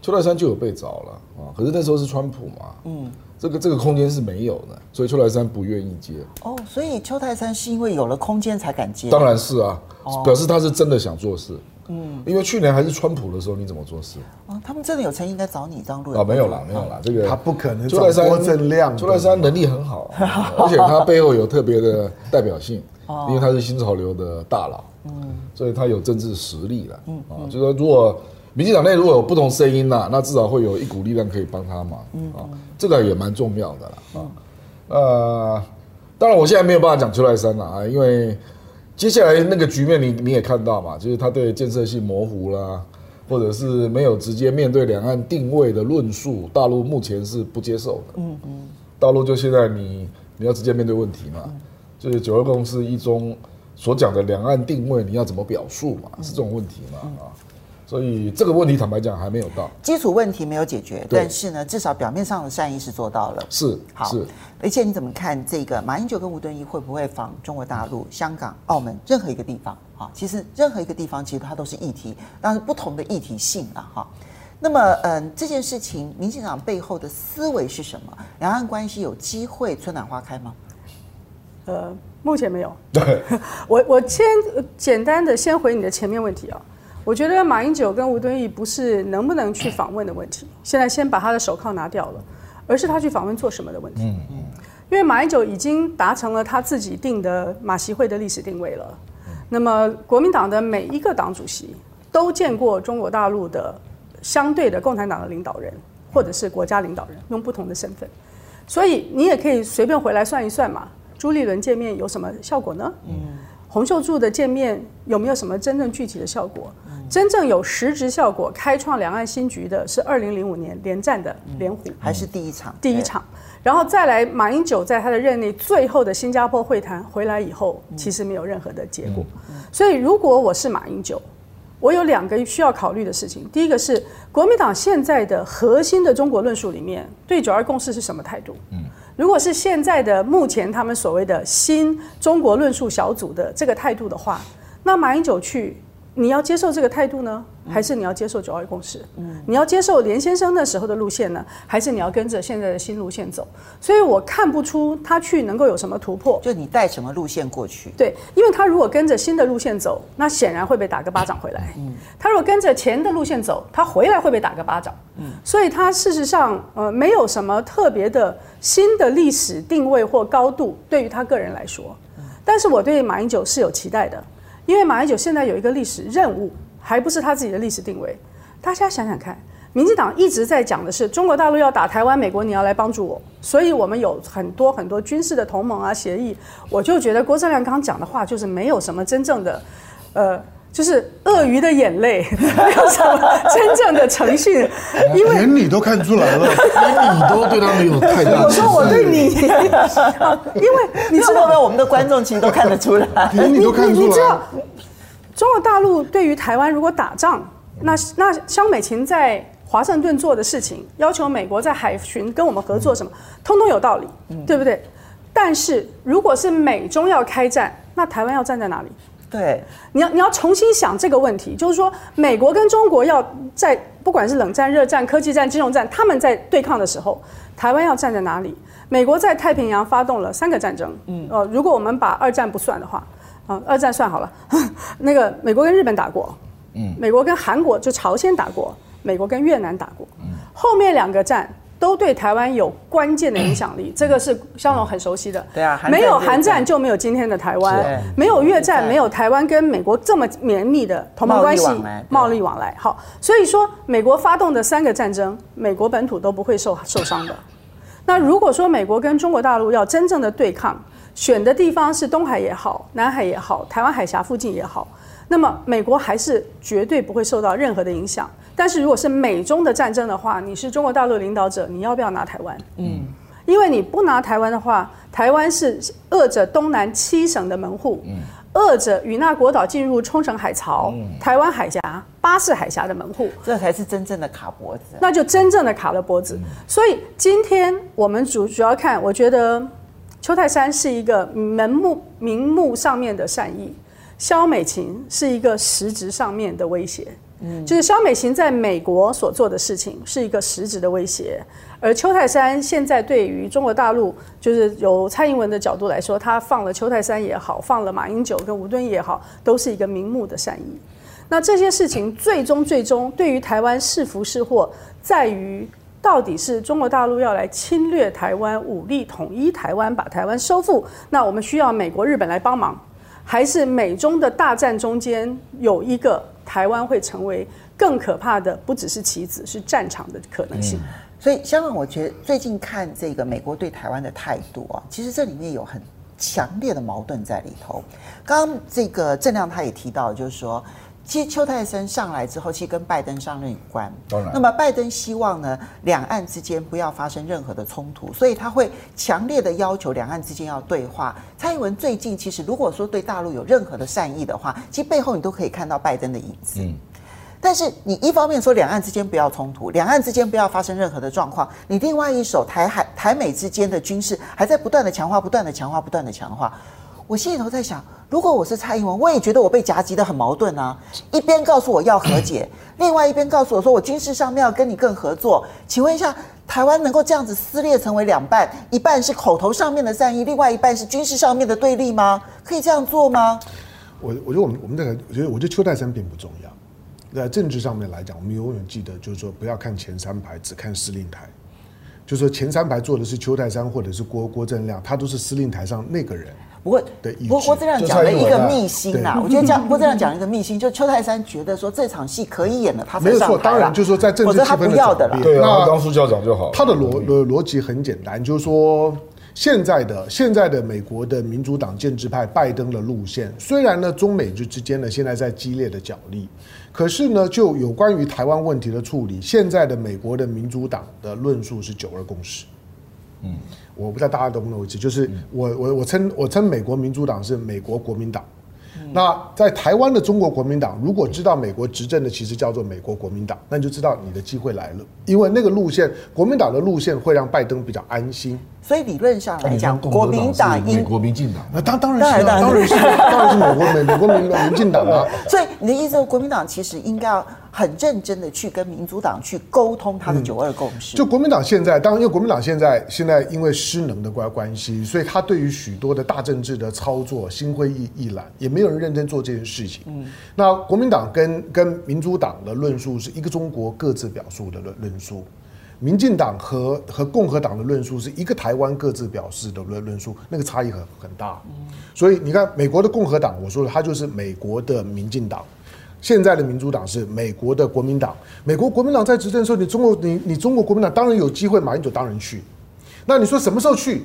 邱泰山就有被找了啊，可是那时候是川普嘛，嗯，这个这个空间是没有的，所以邱泰山不愿意接。哦，所以邱泰山是因为有了空间才敢接？当然是啊，表示他是真的想做事。嗯，因为去年还是川普的时候，你怎么做事？哦，他们真的有诚意应该找你当路人啊？没有啦，没有啦，这个他不可能。邱泰山郭正亮，邱泰山能力很好，而且他背后有特别的代表性。因为他是新潮流的大佬，嗯，所以他有政治实力了，嗯，啊，就说如果民进党内如果有不同声音呐，那至少会有一股力量可以帮他忙，嗯，啊，这个也蛮重要的啦，啊，呃，当然我现在没有办法讲邱来山了啊，因为接下来那个局面你你也看到嘛，就是他对建设性模糊啦，或者是没有直接面对两岸定位的论述，大陆目前是不接受的，嗯嗯，大陆就现在你你要直接面对问题嘛。就是九二共识一中所讲的两岸定位，你要怎么表述嘛？是这种问题嘛？啊，所以这个问题坦白讲还没有到基础问题没有解决，但是呢，至少表面上的善意是做到了。是好，是。而且你怎么看这个马英九跟吴敦义会不会访中国大陆、香港、澳门任何一个地方？啊，其实任何一个地方其实它都是议题，但是不同的议题性啊。哈，那么嗯，这件事情民进党背后的思维是什么？两岸关系有机会春暖花开吗？呃，目前没有。对，我我先简单的先回你的前面问题啊。我觉得马英九跟吴敦义不是能不能去访问的问题，现在先把他的手铐拿掉了，而是他去访问做什么的问题。嗯嗯。因为马英九已经达成了他自己定的马习会的历史定位了。那么国民党的每一个党主席都见过中国大陆的相对的共产党的领导人，或者是国家领导人，用不同的身份。所以你也可以随便回来算一算嘛。朱立伦见面有什么效果呢？嗯，洪秀柱的见面有没有什么真正具体的效果？嗯、真正有实质效果、开创两岸新局的是二零零五年连战的连湖，还是第一场？第一场，然后再来马英九在他的任内最后的新加坡会谈回来以后，其实没有任何的结果。所以如果我是马英九，我有两个需要考虑的事情。第一个是国民党现在的核心的中国论述里面对九二共识是什么态度？嗯。如果是现在的目前他们所谓的新中国论述小组的这个态度的话，那马英九去你要接受这个态度呢，还是你要接受九二共识？嗯，你要接受连先生那时候的路线呢，还是你要跟着现在的新路线走？所以我看不出他去能够有什么突破。就你带什么路线过去？对，因为他如果跟着新的路线走，那显然会被打个巴掌回来。嗯，他如果跟着前的路线走，他回来会被打个巴掌。嗯，所以他事实上呃没有什么特别的新的历史定位或高度，对于他个人来说。但是我对马英九是有期待的。因为马英九现在有一个历史任务，还不是他自己的历史定位。大家想想看，民进党一直在讲的是中国大陆要打台湾，美国你要来帮助我，所以我们有很多很多军事的同盟啊协议。我就觉得郭正亮刚刚讲的话就是没有什么真正的，呃，就是鳄鱼的眼泪，[laughs] 没有什么真正的诚信。[laughs] 因为连你都看出来了，[laughs] 连你都对他没有太大。我说我对你，因为你知道没有？我们的观众其实都看得出来，连你都看出来。你知道，中国大陆对于台湾如果打仗，那那萧美琴在华盛顿做的事情，要求美国在海巡跟我们合作什么，通通有道理，对不对？但是如果是美中要开战，那台湾要站在哪里？对，你要你要重新想这个问题，就是说，美国跟中国要在不管是冷战、热战、科技战、金融战，他们在对抗的时候，台湾要站在哪里？美国在太平洋发动了三个战争，嗯，呃，如果我们把二战不算的话，啊、呃，二战算好了，[laughs] 那个美国跟日本打过，嗯，美国跟韩国就朝鲜打过，美国跟越南打过，嗯，后面两个战。都对台湾有关键的影响力，[clears throat] 这个是萧蓉很熟悉的。对啊，没有韩战就没有今天的台湾，没有越战，没有台湾跟美国这么绵密的同盟关系、贸易往来。好，所以说美国发动的三个战争，美国本土都不会受受伤的。[laughs] 那如果说美国跟中国大陆要真正的对抗，选的地方是东海也好，南海也好，台湾海峡附近也好，那么美国还是绝对不会受到任何的影响。但是如果是美中的战争的话，你是中国大陆领导者，你要不要拿台湾？嗯，因为你不拿台湾的话，台湾是扼着东南七省的门户，嗯，扼着与那国岛进入冲绳海槽、嗯、台湾海峡、巴士海峡的门户，这才是真正的卡脖子。那就真正的卡了脖子。嗯、所以今天我们主主要看，我觉得邱泰山是一个门目名目上面的善意，萧美琴是一个实质上面的威胁。就是肖美琴在美国所做的事情是一个实质的威胁，而邱泰山现在对于中国大陆，就是由蔡英文的角度来说，他放了邱泰山也好，放了马英九跟吴敦义也好，都是一个明目的善意。那这些事情最终最终对于台湾是福是祸，在于到底是中国大陆要来侵略台湾，武力统一台湾，把台湾收复，那我们需要美国、日本来帮忙，还是美中的大战中间有一个？台湾会成为更可怕的，不只是棋子，是战场的可能性。所以，香港，我觉得最近看这个美国对台湾的态度啊，其实这里面有很强烈的矛盾在里头。刚刚这个郑亮他也提到，就是说。其实邱泰森上来之后，其实跟拜登上任有关。当然，那么拜登希望呢，两岸之间不要发生任何的冲突，所以他会强烈的要求两岸之间要对话。蔡英文最近其实如果说对大陆有任何的善意的话，其实背后你都可以看到拜登的影子。嗯。但是你一方面说两岸之间不要冲突，两岸之间不要发生任何的状况，你另外一手台海台美之间的军事还在不断的强化，不断的强化，不断的强化。我心里头在想，如果我是蔡英文，我也觉得我被夹击的很矛盾啊。一边告诉我要和解，[clears throat] 另外一边告诉我说我军事上面要跟你更合作。请问一下，台湾能够这样子撕裂成为两半，一半是口头上面的善意，另外一半是军事上面的对立吗？可以这样做吗？我我觉得我们我们这个，我觉得我觉得邱泰山并不重要。在政治上面来讲，我们永远记得就是说，不要看前三排，只看司令台。就是说前三排坐的是邱泰山或者是郭郭正亮，他都是司令台上那个人。不过，郭郭正亮讲了一个秘辛呐，[laughs] 我觉得讲郭正亮讲了一个秘辛，就邱泰山觉得说这场戏可以演了，他才上台。没错，当然就是说在政治不要的转变，对啊，当副校长就好。他的逻逻逻辑很简单，就是说现在的现在的美国的民主党建制派拜登的路线，虽然呢中美之之间呢现在在激烈的角力，可是呢就有关于台湾问题的处理，现在的美国的民主党的论述是九二共识。嗯。我不知道大家懂不懂意思，就是我我我称我称美国民主党是美国国民党，那在台湾的中国国民党，如果知道美国执政的其实叫做美国国民党，那你就知道你的机会来了，因为那个路线，国民党的路线会让拜登比较安心。所以理论上来讲，国民党、美国民进党，那当当然是当然是当然是美国美美国民民进党啊。[laughs] 所以你的意思说，国民党其实应该要很认真的去跟民主党去沟通他的九二共识。就国民党现在，当然因为国民党现在现在因为失能的关关系，所以他对于许多的大政治的操作心灰意意懒，也没有人认真做这件事情。嗯，那国民党跟跟民主党的论述是一个中国各自表述的论论述。民进党和和共和党的论述是一个台湾各自表示的论论述，那个差异很很大。所以你看，美国的共和党，我说了，它就是美国的民进党；现在的民主党是美国的国民党。美国国民党在执政的时候，你中国你你中国国民党当然有机会，马英九当然去。那你说什么时候去？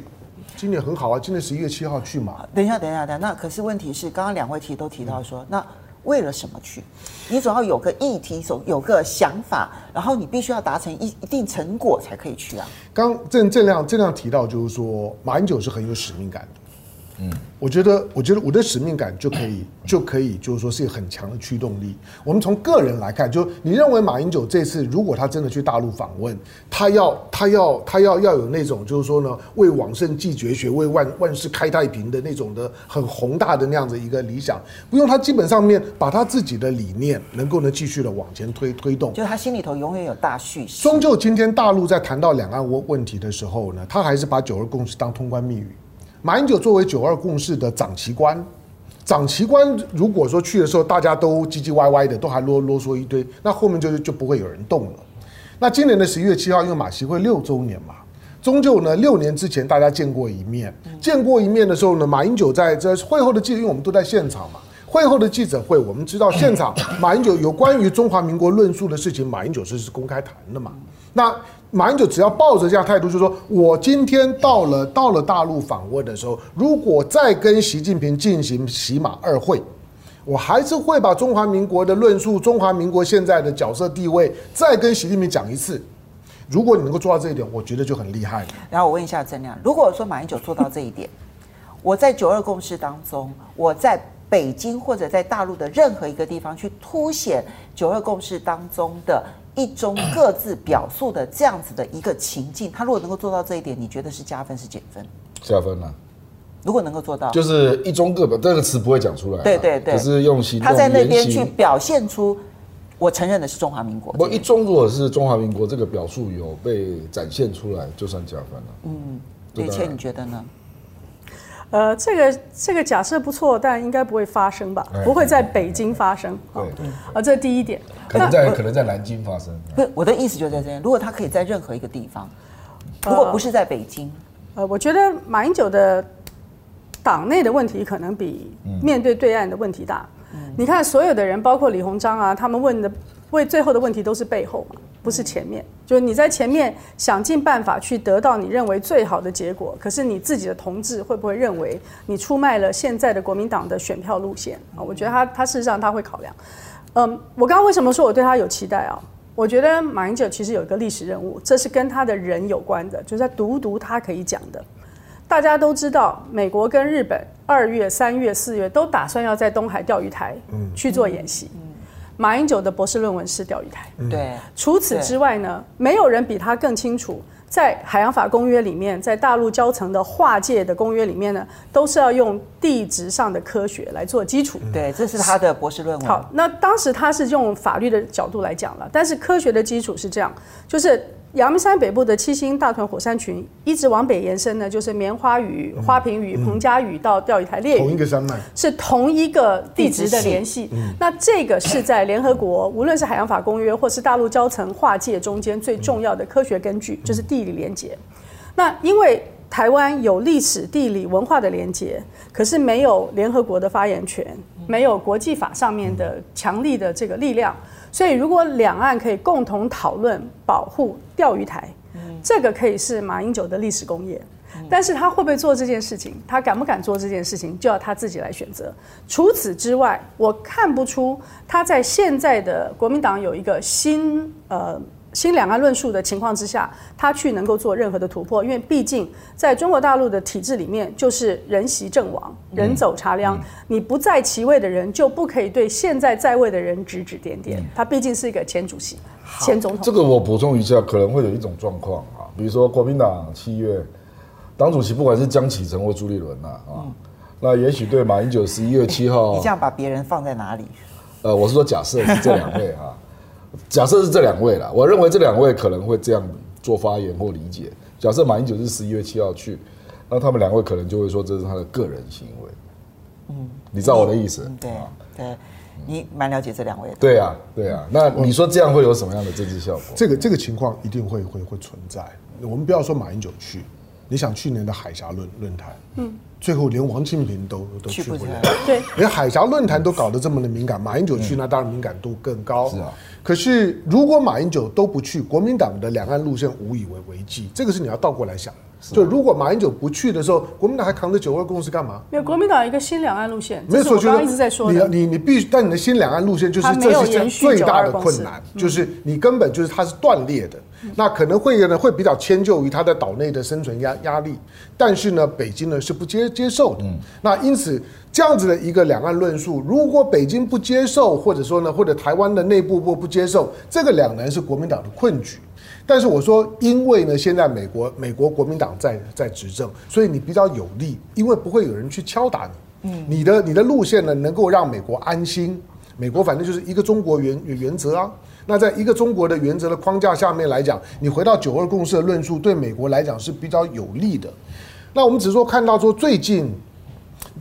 今年很好啊，今年十一月七号去嘛。等一下，等一下，等。那可是问题是，刚刚两位提都提到说，那。为了什么去？你总要有个议题，总有个想法，然后你必须要达成一一定成果才可以去啊。刚郑郑亮郑亮提到，就是说马英九是很有使命感的。嗯，我觉得，我觉得我的使命感就可以，就可以，就是说是一个很强的驱动力。我们从个人来看，就你认为马英九这次如果他真的去大陆访问，他要，他要，他要要有那种，就是说呢，为往圣继绝学，为万万世开太平的那种的很宏大的那样子一个理想，不用他基本上面把他自己的理念能够呢继续的往前推推动，就他心里头永远有大叙事。终究今天大陆在谈到两岸问问题的时候呢，他还是把九二共识当通关密语。马英九作为九二共识的长旗官，长旗官如果说去的时候大家都唧唧歪歪的，都还啰啰嗦一堆，那后面就就不会有人动了。那今年的十一月七号，因为马习会六周年嘛，终究呢六年之前大家见过一面，见过一面的时候呢，马英九在这会后的记者，因为我们都在现场嘛，会后的记者会，我们知道现场 [coughs] 马英九有关于中华民国论述的事情，马英九是是公开谈的嘛，那。马英九只要抱着这样态度，就是说我今天到了到了大陆访问的时候，如果再跟习近平进行习马二会，我还是会把中华民国的论述、中华民国现在的角色地位再跟习近平讲一次。如果你能够做到这一点，我觉得就很厉害。然后我问一下郑亮，如果说马英九做到这一点，我在九二共识当中，我在北京或者在大陆的任何一个地方去凸显九二共识当中的。一中各自表述的这样子的一个情境，[coughs] 他如果能够做到这一点，你觉得是加分是减分？加分啊！如果能够做到，就是一中各表这个词不会讲出来，对对对，可是用心，他在那边去表现出我承认的是中华民国。不，一中如果是中华民国这个表述有被展现出来，就算加分了。嗯，李倩，你觉得呢？呃，这个这个假设不错，但应该不会发生吧？不会在北京发生。对，啊，这是第一点。可能在可能在南京发生。不，我的意思就在这边。如果他可以在任何一个地方，如果不是在北京，呃，我觉得马英九的党内的问题可能比面对对岸的问题大。你看，所有的人，包括李鸿章啊，他们问的问最后的问题都是背后嘛。不是前面，就是你在前面想尽办法去得到你认为最好的结果，可是你自己的同志会不会认为你出卖了现在的国民党的选票路线啊？我觉得他他事实上他会考量。嗯，我刚刚为什么说我对他有期待啊？我觉得马英九其实有一个历史任务，这是跟他的人有关的，就是在独独他可以讲的。大家都知道，美国跟日本二月、三月、四月都打算要在东海钓鱼台去做演习。马英九的博士论文是钓鱼台。对。除此之外呢，没有人比他更清楚，在海洋法公约里面，在大陆交层的划界的公约里面呢，都是要用地质上的科学来做基础。对，这是他的博士论文。好，那当时他是用法律的角度来讲了，但是科学的基础是这样，就是。阳明山北部的七星大屯火山群一直往北延伸呢，就是棉花屿、花瓶屿、彭佳屿到钓鱼台列屿，同一个山脉，是同一个地质的联系。那这个是在联合国，无论是海洋法公约或是大陆交层划界中间最重要的科学根据，就是地理连结。那因为台湾有历史、地理、文化的连结，可是没有联合国的发言权，没有国际法上面的强力的这个力量。所以，如果两岸可以共同讨论保护钓鱼台，这个可以是马英九的历史功业。但是他会不会做这件事情？他敢不敢做这件事情？就要他自己来选择。除此之外，我看不出他在现在的国民党有一个新呃新两岸论述的情况之下，他去能够做任何的突破，因为毕竟在中国大陆的体制里面，就是人袭阵亡，人走茶凉，嗯、你不在其位的人就不可以对现在在位的人指指点点。他毕竟是一个前主席、前总统。这个我补充一下，可能会有一种状况啊，比如说国民党七月党主席不管是江启臣或朱立伦呐啊，嗯、那也许对马英九十一月七号，[laughs] 你这样把别人放在哪里？呃，我是说假设是这两位啊。假设是这两位啦，我认为这两位可能会这样做发言或理解。假设马英九是十一月七号去，那他们两位可能就会说这是他的个人行为。嗯，你知道我的意思？嗯、对对，你蛮了解这两位的。对啊，对啊。那你说这样会有什么样的政治效果？这个这个情况一定会会会存在。我们不要说马英九去，你想去年的海峡论论坛，嗯。最后连王金平都都去不了，对，连海峡论坛都搞得这么的敏感，马英九去那当然敏感度更高。是啊，可是如果马英九都不去，国民党的两岸路线无以为为继，这个是你要倒过来想。就如果马英九不去的时候，国民党还扛着九二共识干嘛？没有，国民党一个新两岸路线，没有错，刚刚一直在说你你你必须，但你的新两岸路线就是这是最大的困难，就是你根本就是它是断裂的。那可能会呢会比较迁就于他在岛内的生存压压力，但是呢，北京呢是不接接受的。那因此这样子的一个两岸论述，如果北京不接受，或者说呢，或者台湾的内部不不接受，这个两难是国民党的困局。但是我说，因为呢，现在美国美国国民党在在执政，所以你比较有利，因为不会有人去敲打你。嗯，你的你的路线呢，能够让美国安心。美国反正就是一个中国原原则啊。那在一个中国的原则的框架下面来讲，你回到九二共识的论述，对美国来讲是比较有利的。那我们只是说看到说最近，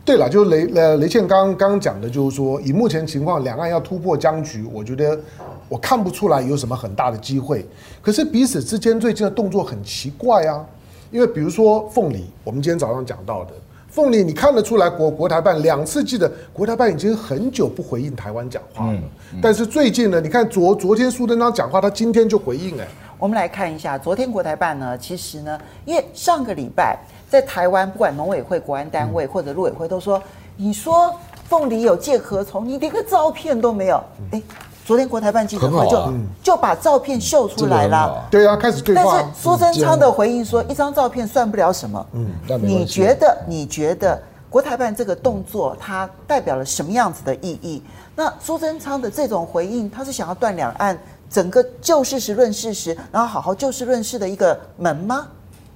对了，就是雷呃雷倩刚刚讲的，就是说以目前情况，两岸要突破僵局，我觉得。我看不出来有什么很大的机会，可是彼此之间最近的动作很奇怪啊，因为比如说凤梨，我们今天早上讲到的凤梨，你看得出来国国台办两次记得国台办已经很久不回应台湾讲话了，嗯嗯、但是最近呢，你看昨昨天苏贞昌讲话，他今天就回应哎，我们来看一下昨天国台办呢，其实呢，因为上个礼拜在台湾不管农委会、国安单位或者陆委会都说，你说凤梨有借壳虫，你连个照片都没有，哎。昨天国台办记者会就、就把照片秀出来了，啊对啊，开始对话。但是苏贞昌的回应说，一张照片算不了什么。嗯，你觉得你觉得国台办这个动作它代表了什么样子的意义？那苏贞昌的这种回应，他是想要断两岸整个就事实论事实，然后好好就事论事的一个门吗？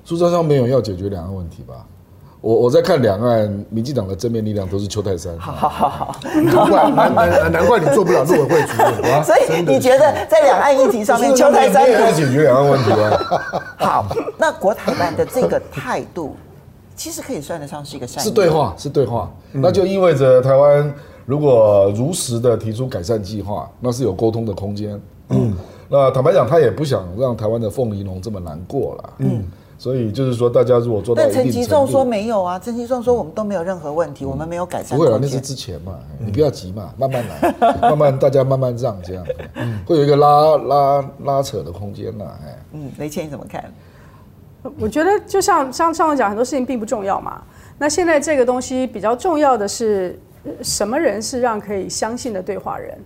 苏贞昌没有要解决两岸问题吧？我我在看两岸民进党的正面力量都是邱泰山，好好好好，[laughs] 难怪难难难怪你做不了陆委会主任，所以你觉得在两岸议题上面，邱泰山也要解决两岸问题啊？[laughs] 好，那国台办的这个态度，其实可以算得上是一个善意，是对话，是对话，那就意味着台湾如果如实的提出改善计划，那是有沟通的空间。嗯，那坦白讲，他也不想让台湾的凤梨农这么难过了。嗯。所以就是说，大家如果做到但陈吉仲说没有啊，陈吉仲说我们都没有任何问题，嗯、我们没有改善。不会啊，那是之前嘛，你不要急嘛，[laughs] 慢慢来，慢慢大家慢慢让这样，会有一个拉拉拉扯的空间呐，哎。嗯，雷倩你怎么看？我觉得就像像上次讲，很多事情并不重要嘛。那现在这个东西比较重要的是，什么人是让可以相信的对话人？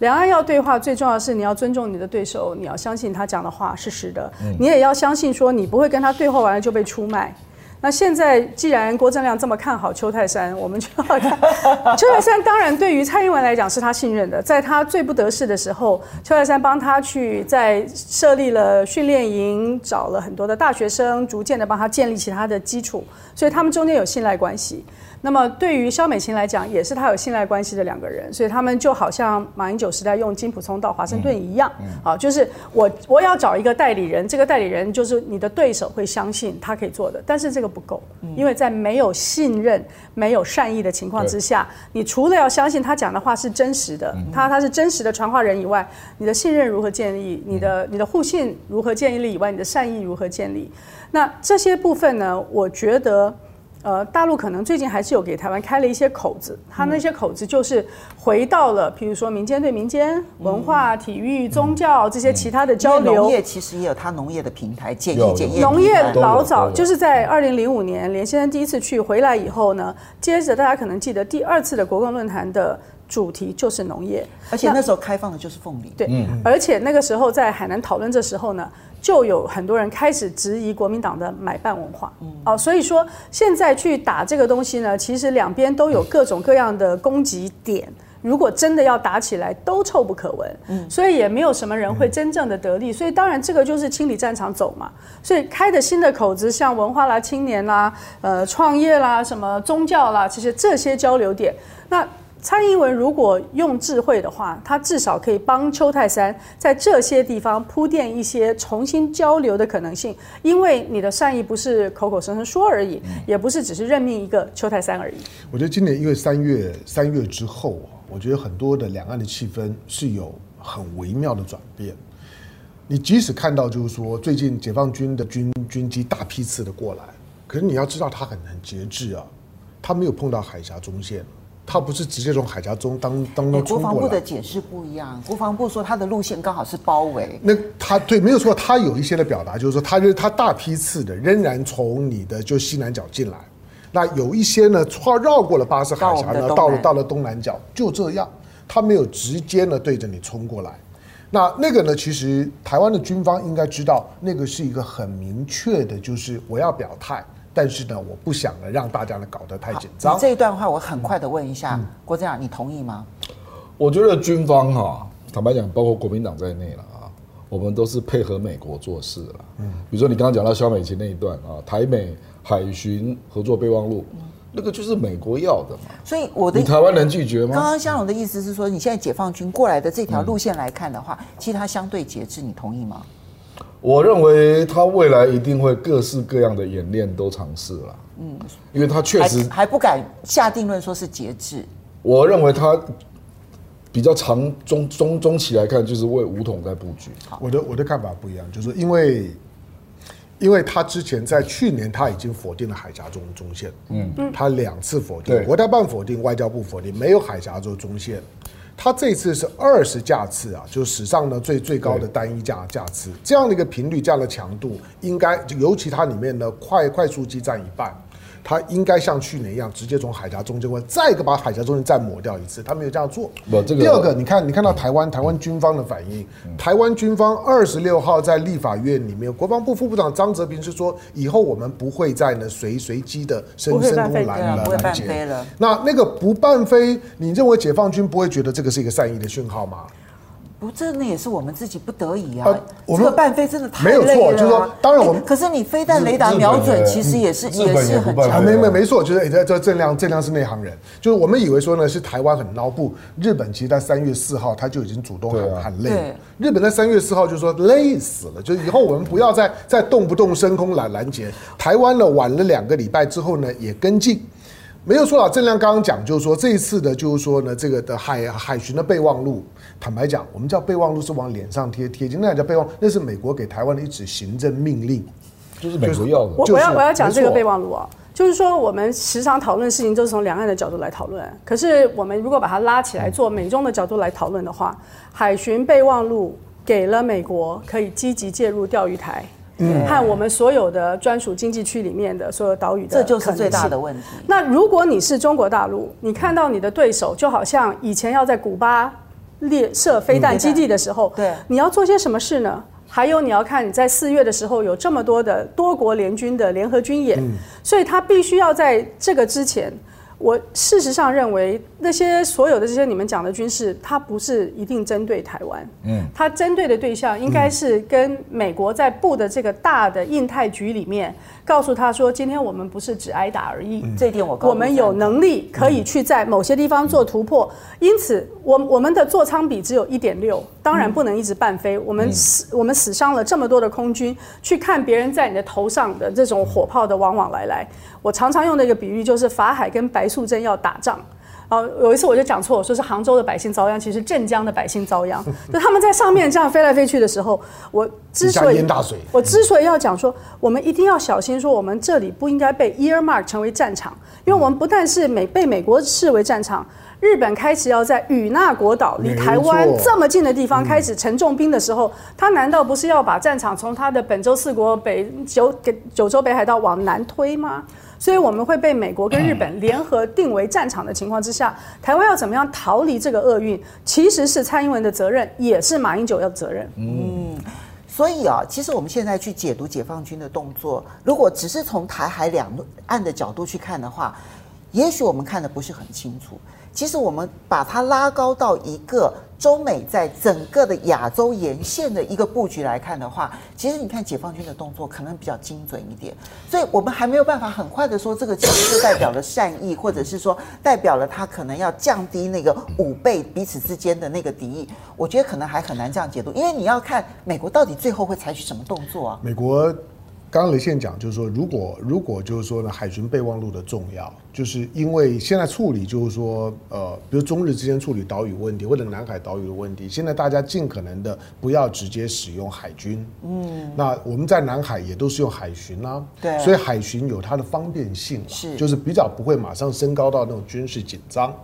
两岸要对话，最重要的是你要尊重你的对手，你要相信他讲的话是实的，你也要相信说你不会跟他对话完了就被出卖。那现在既然郭正亮这么看好邱泰山，我们就要看邱泰山。当然，对于蔡英文来讲是他信任的，在他最不得势的时候，邱泰山帮他去在设立了训练营，找了很多的大学生，逐渐的帮他建立起他的基础，所以他们中间有信赖关系。那么对于肖美琴来讲，也是他有信赖关系的两个人，所以他们就好像马英九时代用金普聪到华盛顿一样，好，就是我我要找一个代理人，这个代理人就是你的对手会相信他可以做的，但是这个不够，因为在没有信任、没有善意的情况之下，你除了要相信他讲的话是真实的，他他是真实的传话人以外，你的信任如何建立？你的你的互信如何建立以外，你的善意如何建立？那这些部分呢？我觉得。呃，大陆可能最近还是有给台湾开了一些口子，他那些口子就是回到了，譬如说民间对民间、文化、体育、宗教这些其他的交流。农业其实也有它农业的平台，检疫检验。农业老早就是在二零零五年连先生第一次去回来以后呢，接着大家可能记得第二次的国共论坛的主题就是农业，而且那时候开放的就是凤梨。对，而且那个时候在海南讨论这时候呢，就有很多人开始质疑国民党的买办文化。哦，所以说现在去打这个东西呢，其实两边都有各种各样的攻击点。如果真的要打起来，都臭不可闻。嗯，所以也没有什么人会真正的得利。所以当然这个就是清理战场走嘛。所以开的新的口子，像文化啦、青年啦、呃创业啦、什么宗教啦，其实这些交流点，那。蔡英文如果用智慧的话，他至少可以帮邱泰山在这些地方铺垫一些重新交流的可能性。因为你的善意不是口口声声说而已，也不是只是任命一个邱泰山而已。我觉得今年因为三月三月之后啊，我觉得很多的两岸的气氛是有很微妙的转变。你即使看到就是说最近解放军的军军机大批次的过来，可是你要知道他很很节制啊，他没有碰到海峡中线。他不是直接从海峡中当当中冲过来。国防部的解释不一样，国防部说他的路线刚好是包围。那他对没有错，他有一些的表达，就是说他就是他大批次的仍然从你的就西南角进来，那有一些呢，绕绕过了巴士海峡呢，到了到了东南角，就这样，他没有直接呢对着你冲过来。那那个呢，其实台湾的军方应该知道，那个是一个很明确的，就是我要表态。但是呢，我不想呢让大家呢搞得太紧张。这一段话我很快的问一下，嗯、国珍，你同意吗？我觉得军方哈、啊，坦白讲，包括国民党在内了啊，我们都是配合美国做事了。嗯，比如说你刚刚讲到萧美琴那一段啊，台美海巡合作备忘录，嗯、那个就是美国要的嘛。所以我的你台湾能拒绝吗？刚刚香龙的意思是说，你现在解放军过来的这条路线来看的话，嗯、其实它相对节制，你同意吗？我认为他未来一定会各式各样的演练都尝试了，嗯，因为他确实还，还不敢下定论说是节制。我认为他比较长中中中期来看，就是为武统在布局。我的我的看法不一样，就是因为因为他之前在去年他已经否定了海峡中中线，嗯，他两次否定，国台办否定，外交部否定，没有海峡中中线。它这次是二十架次啊，就是史上呢最最高的单一架架次，这样的一个频率，这样的强度，应该尤其它里面的快快速机占一半。他应该像去年一样，直接从海峡中间过，再一个把海峡中间再抹掉一次。他没有这样做。不，这个。第二个，你看，你看到台湾台湾军方的反应。台湾军方二十六号在立法院里面，国防部副部长张泽平是说，以后我们不会再呢随随机的升升空拦拦截了。那那个不办飞，你认为解放军不会觉得这个是一个善意的讯号吗？不，这那也是我们自己不得已啊。我们这个伴飞真的太累了。没有错，就是说，当然我们。可是你飞弹雷达瞄准，其实也是也是很强。没没没错，就是这这郑亮郑亮是内行人。就是我们以为说呢，是台湾很孬，不，日本其实在三月四号他就已经主动喊喊累。日本在三月四号就说累死了，就是以后我们不要再再动不动升空拦拦截。台湾呢晚了两个礼拜之后呢也跟进。没有错啊，郑亮刚刚讲就是说这一次的，就是说呢，这个的海海巡的备忘录，坦白讲，我们叫备忘录是往脸上贴贴金，那叫备忘，那是美国给台湾的一纸行政命令，就是美国要的。我我要我要讲这个备忘录啊，就是说我们时常讨论事情都是从两岸的角度来讨论，可是我们如果把它拉起来做美中的角度来讨论的话，海巡备忘录给了美国可以积极介入钓鱼台。嗯，和我们所有的专属经济区里面的所有岛屿的，这就是最大的问题。那如果你是中国大陆，你看到你的对手就好像以前要在古巴列设飞弹基地的时候，对，你要做些什么事呢？还有你要看你在四月的时候有这么多的多国联军的联合军演，所以他必须要在这个之前。我事实上认为，那些所有的这些你们讲的军事，它不是一定针对台湾，嗯，它针对的对象应该是跟美国在布的这个大的印太局里面。告诉他说：“今天我们不是只挨打而已，嗯、这一点我我们有能力可以去在某些地方做突破。嗯、因此，我我们的座舱比只有一点六，当然不能一直半飞。嗯、我们死我们死伤了这么多的空军，去看别人在你的头上的这种火炮的往往来来。我常常用的一个比喻就是法海跟白素贞要打仗。”哦，有一次我就讲错，我说是杭州的百姓遭殃，其实镇江的百姓遭殃。[laughs] 就他们在上面这样飞来飞去的时候，我之所以我之所以要讲说，我们一定要小心，说我们这里不应该被 earmark 成为战场，因为我们不但是美被美国视为战场，日本开始要在与那国岛离台湾这么近的地方开始沉重兵的时候，他难道不是要把战场从他的本州四国北九给九州北海道往南推吗？所以我们会被美国跟日本联合定为战场的情况之下，台湾要怎么样逃离这个厄运，其实是蔡英文的责任，也是马英九要责任。嗯。所以啊，其实我们现在去解读解放军的动作，如果只是从台海两岸的角度去看的话，也许我们看的不是很清楚。其实我们把它拉高到一个中美在整个的亚洲沿线的一个布局来看的话，其实你看解放军的动作可能比较精准一点，所以我们还没有办法很快的说这个其实就代表了善意，或者是说代表了他可能要降低那个五倍彼此之间的那个敌意。我觉得可能还很难这样解读，因为你要看美国到底最后会采取什么动作啊？美国。刚刚雷线讲，就是说，如果如果就是说呢，海巡备忘录的重要，就是因为现在处理就是说，呃，比如中日之间处理岛屿问题或者南海岛屿的问题，现在大家尽可能的不要直接使用海军，嗯，那我们在南海也都是用海巡啦，对，所以海巡有它的方便性，是，就是比较不会马上升高到那种军事紧张。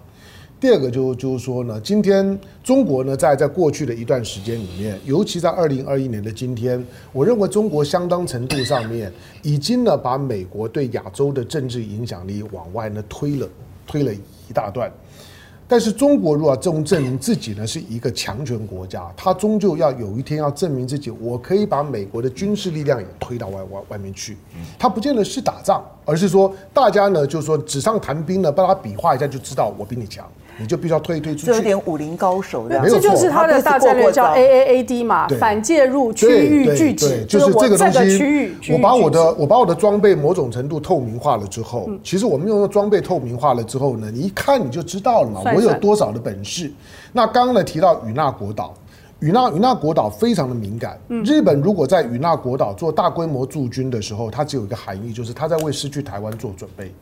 第二个就就是说呢，今天中国呢，在在过去的一段时间里面，尤其在二零二一年的今天，我认为中国相当程度上面已经呢，把美国对亚洲的政治影响力往外呢推了，推了一大段。但是中国如果要证证明自己呢是一个强权国家，它终究要有一天要证明自己，我可以把美国的军事力量也推到外外外面去。它不见得是打仗，而是说大家呢，就是说纸上谈兵呢，帮他比划一下就知道我比你强。你就必须要推一推出去，这有点武林高手的，这就是他的大战略叫 A A A D 嘛，反介入区域聚集，就是这个东西。我把我的我把我的装备某种程度透明化了之后，其实我们用装备透明化了之后呢，你一看你就知道了嘛，我有多少的本事。那刚刚呢提到与那国岛，与那与那国岛非常的敏感。日本如果在与那国岛做大规模驻军的时候，它只有一个含义，就是它在为失去台湾做准备。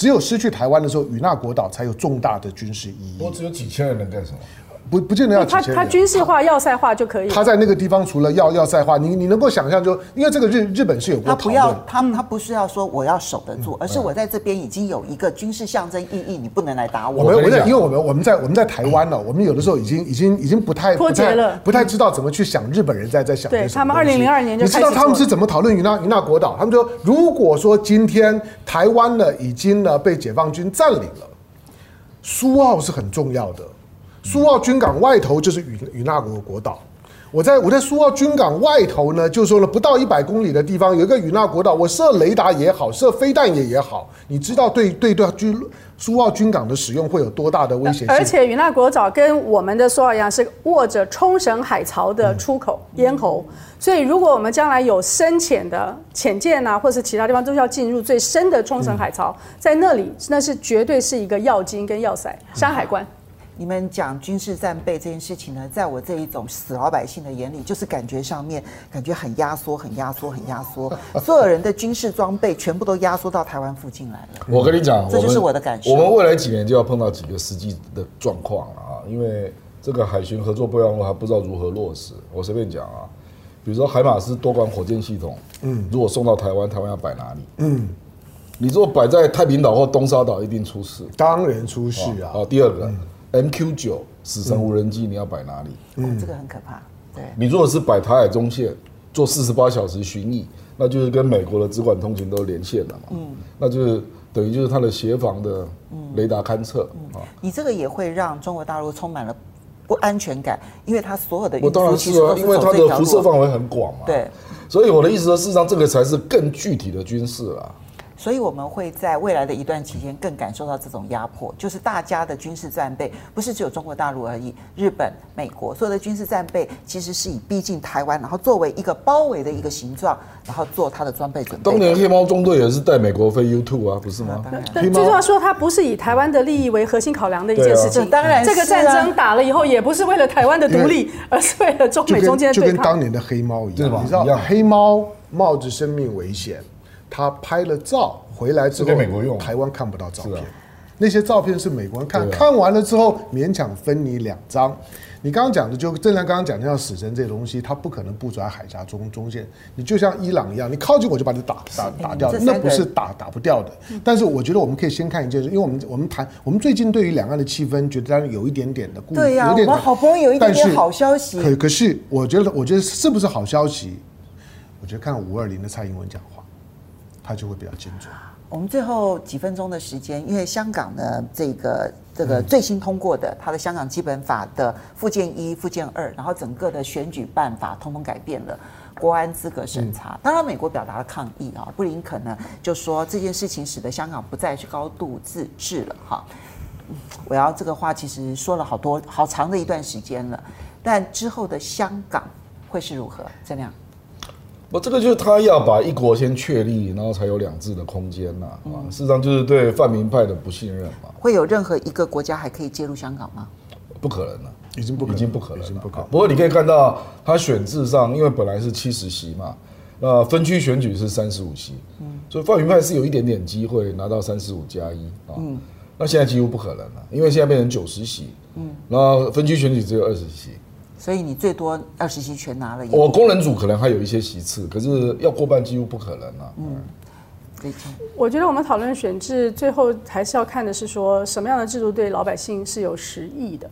只有失去台湾的时候，与那国岛才有重大的军事意义。我只有几千人能干什么？不不见得要几千人。他他军事化、要塞化就可以。他在那个地方除了要要塞化，你你能够想象就，因为这个日日本是有过讨论。他不要他他不是要说我要守得住，而是我在这边已经有一个军事象征意义，你不能来打我。我们我在，因为我们我们在我们在台湾了，我们有的时候已经已经已经不太脱节了，不太知道怎么去想日本人在在想。对他们二零零二年就你知道他们是怎么讨论与那与那国岛？他们说，如果说今天台湾呢已经呢被解放军占领了，苏澳是很重要的。苏澳军港外头就是与与那国国岛，我在我在苏澳军港外头呢，就是说了不到一百公里的地方有一个与那国岛，我设雷达也好，设飞弹也也好，你知道对对对军苏澳军港的使用会有多大的威胁性？而且与那国岛跟我们的苏澳一样，是握着冲绳海槽的出口咽喉，所以如果我们将来有深潜的潜舰啊，或者是其他地方都要进入最深的冲绳海槽，在那里那是绝对是一个要津跟要塞山海关。你们讲军事战备这件事情呢，在我这一种死老百姓的眼里，就是感觉上面感觉很压缩，很压缩，很压缩。[laughs] 所有人的军事装备全部都压缩到台湾附近来了。我跟你讲，这就是我的感受。我们未来几年就要碰到几个实际的状况了啊，因为这个海巡合作备忘录还不知道如何落实。我随便讲啊，比如说海马斯多管火箭系统，嗯，如果送到台湾，台湾要摆哪里？嗯，你如果摆在太平岛或东沙岛，一定出事。当然出事啊。好，第二个。MQ 九死神无人机，你要摆哪里？嗯，这个很可怕。对，你如果是摆台海中线做四十八小时巡弋，那就是跟美国的直管通勤都连线了嘛。嗯，那就是等于就是它的协防的雷达勘测啊。你这个也会让中国大陆充满了不安全感，因为它所有的我当然是啊，因为它的辐射范围很广嘛。对，所以我的意思说，事实上这个才是更具体的军事了。所以我们会在未来的一段期间更感受到这种压迫，就是大家的军事战备不是只有中国大陆而已，日本、美国所有的军事战备其实是以逼近台湾，然后作为一个包围的一个形状，然后做它的装备准备。当年黑猫中队也是带美国飞 U two 啊，不是吗？对，最重要说它不是以台湾的利益为核心考量的一件事情。当然，这个战争打了以后，也不是为了台湾的独立，而是为了中美中间的对抗。就跟当年的黑猫一样，你知道黑猫冒着生命危险。他拍了照回来之后，美国用台湾看不到照片，那些照片是美国人看，看完了之后勉强分你两张。你刚刚讲的就正常刚刚讲的像死神这些东西，它不可能部署在海峡中中线。你就像伊朗一样，你靠近我就把你打打打掉，那不是打打不掉的。但是我觉得我们可以先看一件事，因为我们我们谈我们最近对于两岸的气氛，觉得当然有一点点的顾虑，对呀，我们好不容易有一点点好消息，可可是我觉得我觉得是不是好消息？我觉得看五二零的蔡英文讲话。它就会比较精准。我们最后几分钟的时间，因为香港呢，这个这个最新通过的，它的香港基本法的附件一、附件二，然后整个的选举办法通通改变了，国安资格审查。当然，美国表达了抗议啊，布林肯呢就说这件事情使得香港不再是高度自治了哈。我要这个话其实说了好多好长的一段时间了，但之后的香港会是如何？这样。不，这个就是他要把一国先确立，然后才有两制的空间呐。啊，事实上就是对泛民派的不信任嘛。会有任何一个国家还可以介入香港吗？不可能了，已经不可能，已经不可能了。不过你可以看到，他选制上，因为本来是七十席嘛，那分区选举是三十五席，嗯，所以泛民派是有一点点机会拿到三十五加一啊。嗯，那现在几乎不可能了，因为现在变成九十席，嗯，然后分区选举只有二十席。所以你最多二十席全拿了。我工人组可能还有一些席次，可是要过半几乎不可能啊。嗯，对。我觉得我们讨论选制，最后还是要看的是说什么样的制度对老百姓是有实益的。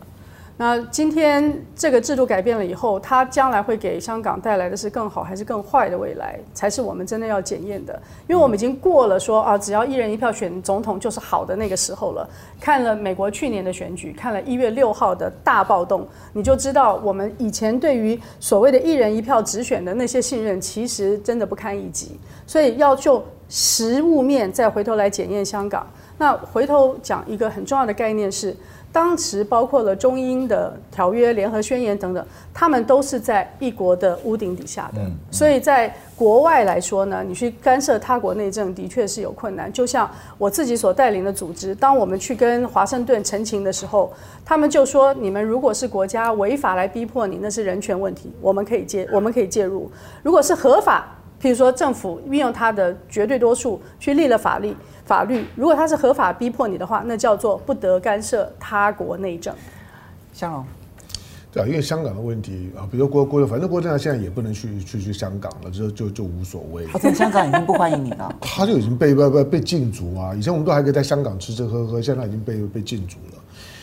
那今天这个制度改变了以后，它将来会给香港带来的是更好还是更坏的未来，才是我们真的要检验的。因为我们已经过了说啊，只要一人一票选总统就是好的那个时候了。看了美国去年的选举，看了一月六号的大暴动，你就知道我们以前对于所谓的一人一票直选的那些信任，其实真的不堪一击。所以要就实物面再回头来检验香港。那回头讲一个很重要的概念是。当时包括了中英的条约、联合宣言等等，他们都是在一国的屋顶底下的。所以在国外来说呢，你去干涉他国内政的确是有困难。就像我自己所带领的组织，当我们去跟华盛顿陈情的时候，他们就说：你们如果是国家违法来逼迫你，那是人权问题，我们可以介我们可以介入；如果是合法，譬如说政府运用他的绝对多数去立了法律。法律如果他是合法逼迫你的话，那叫做不得干涉他国内政。香龙，对啊，因为香港的问题啊，比如郭郭，反正郭正亮现在也不能去去去香港了，就就就无所谓。他在香港已经不欢迎你了。[laughs] 他就已经被被被被禁足啊！以前我们都还可以在香港吃吃喝喝，现在已经被被禁足了。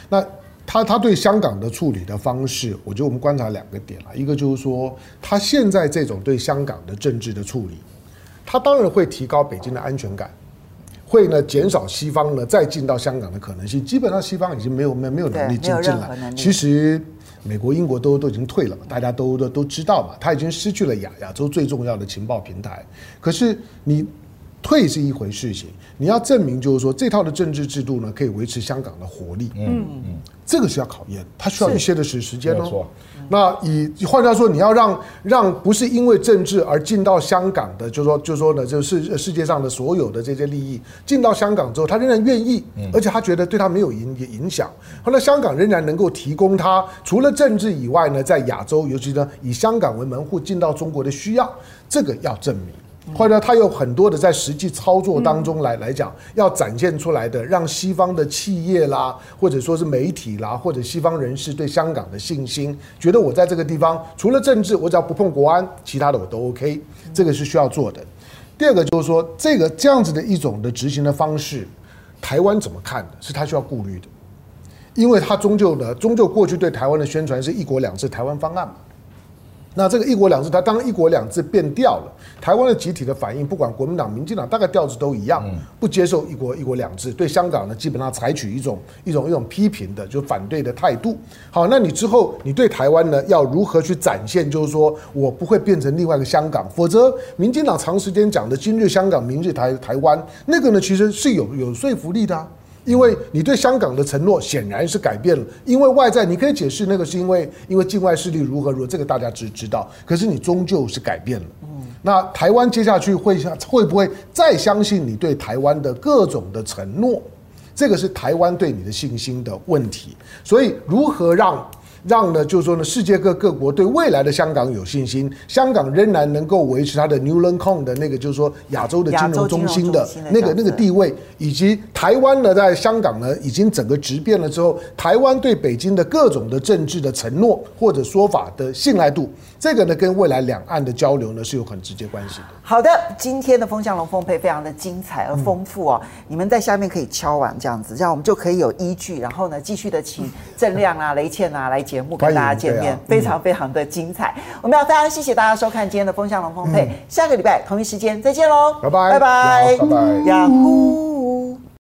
那他他对香港的处理的方式，我觉得我们观察两个点啊，一个就是说，他现在这种对香港的政治的处理，他当然会提高北京的安全感。会呢减少西方呢再进到香港的可能性，基本上西方已经没有没没有能力进进来。其实美国、英国都都已经退了嘛，大家都都都知道嘛，他已经失去了亚亚洲最重要的情报平台。可是你退是一回事情，你要证明就是说这套的政治制度呢可以维持香港的活力，嗯嗯，这个是要考验，它需要一些的时时间哦。那以换句话说，你要让让不是因为政治而进到香港的，就是说就是说呢，就是世界上的所有的这些利益进到香港之后，他仍然愿意，而且他觉得对他没有影影响。后来香港仍然能够提供他除了政治以外呢，在亚洲，尤其呢以香港为门户进到中国的需要，这个要证明。或者他有很多的在实际操作当中来来讲，要展现出来的，让西方的企业啦，或者说是媒体啦，或者西方人士对香港的信心，觉得我在这个地方除了政治，我只要不碰国安，其他的我都 OK，这个是需要做的。第二个就是说，这个这样子的一种的执行的方式，台湾怎么看的？是他需要顾虑的，因为他终究呢，终究过去对台湾的宣传是一国两制台湾方案嘛。那这个一国两制，它当一国两制变调了，台湾的集体的反应，不管国民党、民进党，大概调子都一样，不接受一国一国两制，对香港呢，基本上采取一种一种一种批评的，就反对的态度。好，那你之后你对台湾呢，要如何去展现？就是说我不会变成另外一个香港，否则民进党长时间讲的今日香港，明日台台湾，那个呢，其实是有有说服力的啊。因为你对香港的承诺显然是改变了，因为外在你可以解释那个是因为因为境外势力如何如何，这个大家知知道，可是你终究是改变了。那台湾接下去会会不会再相信你对台湾的各种的承诺？这个是台湾对你的信心的问题。所以如何让？让呢，就是说呢，世界各各国对未来的香港有信心，香港仍然能够维持它的 New Kong 的那个，就是说亚洲的金融中心的那个那个地位，以及台湾呢，在香港呢已经整个质变了之后，台湾对北京的各种的政治的承诺或者说法的信赖度，这个呢跟未来两岸的交流呢是有很直接关系的。好的，今天的风向龙凤配非常的精彩而丰富哦，你们在下面可以敲完这样子，这样我们就可以有依据，然后呢继续的请郑亮啊、雷倩啊来解。节目跟大家见面，啊、非常非常的精彩。嗯、我们要非常谢谢大家收看今天的风向龙凤配，嗯、下个礼拜同一时间再见喽，拜拜。拜拜。拜拜，雅虎。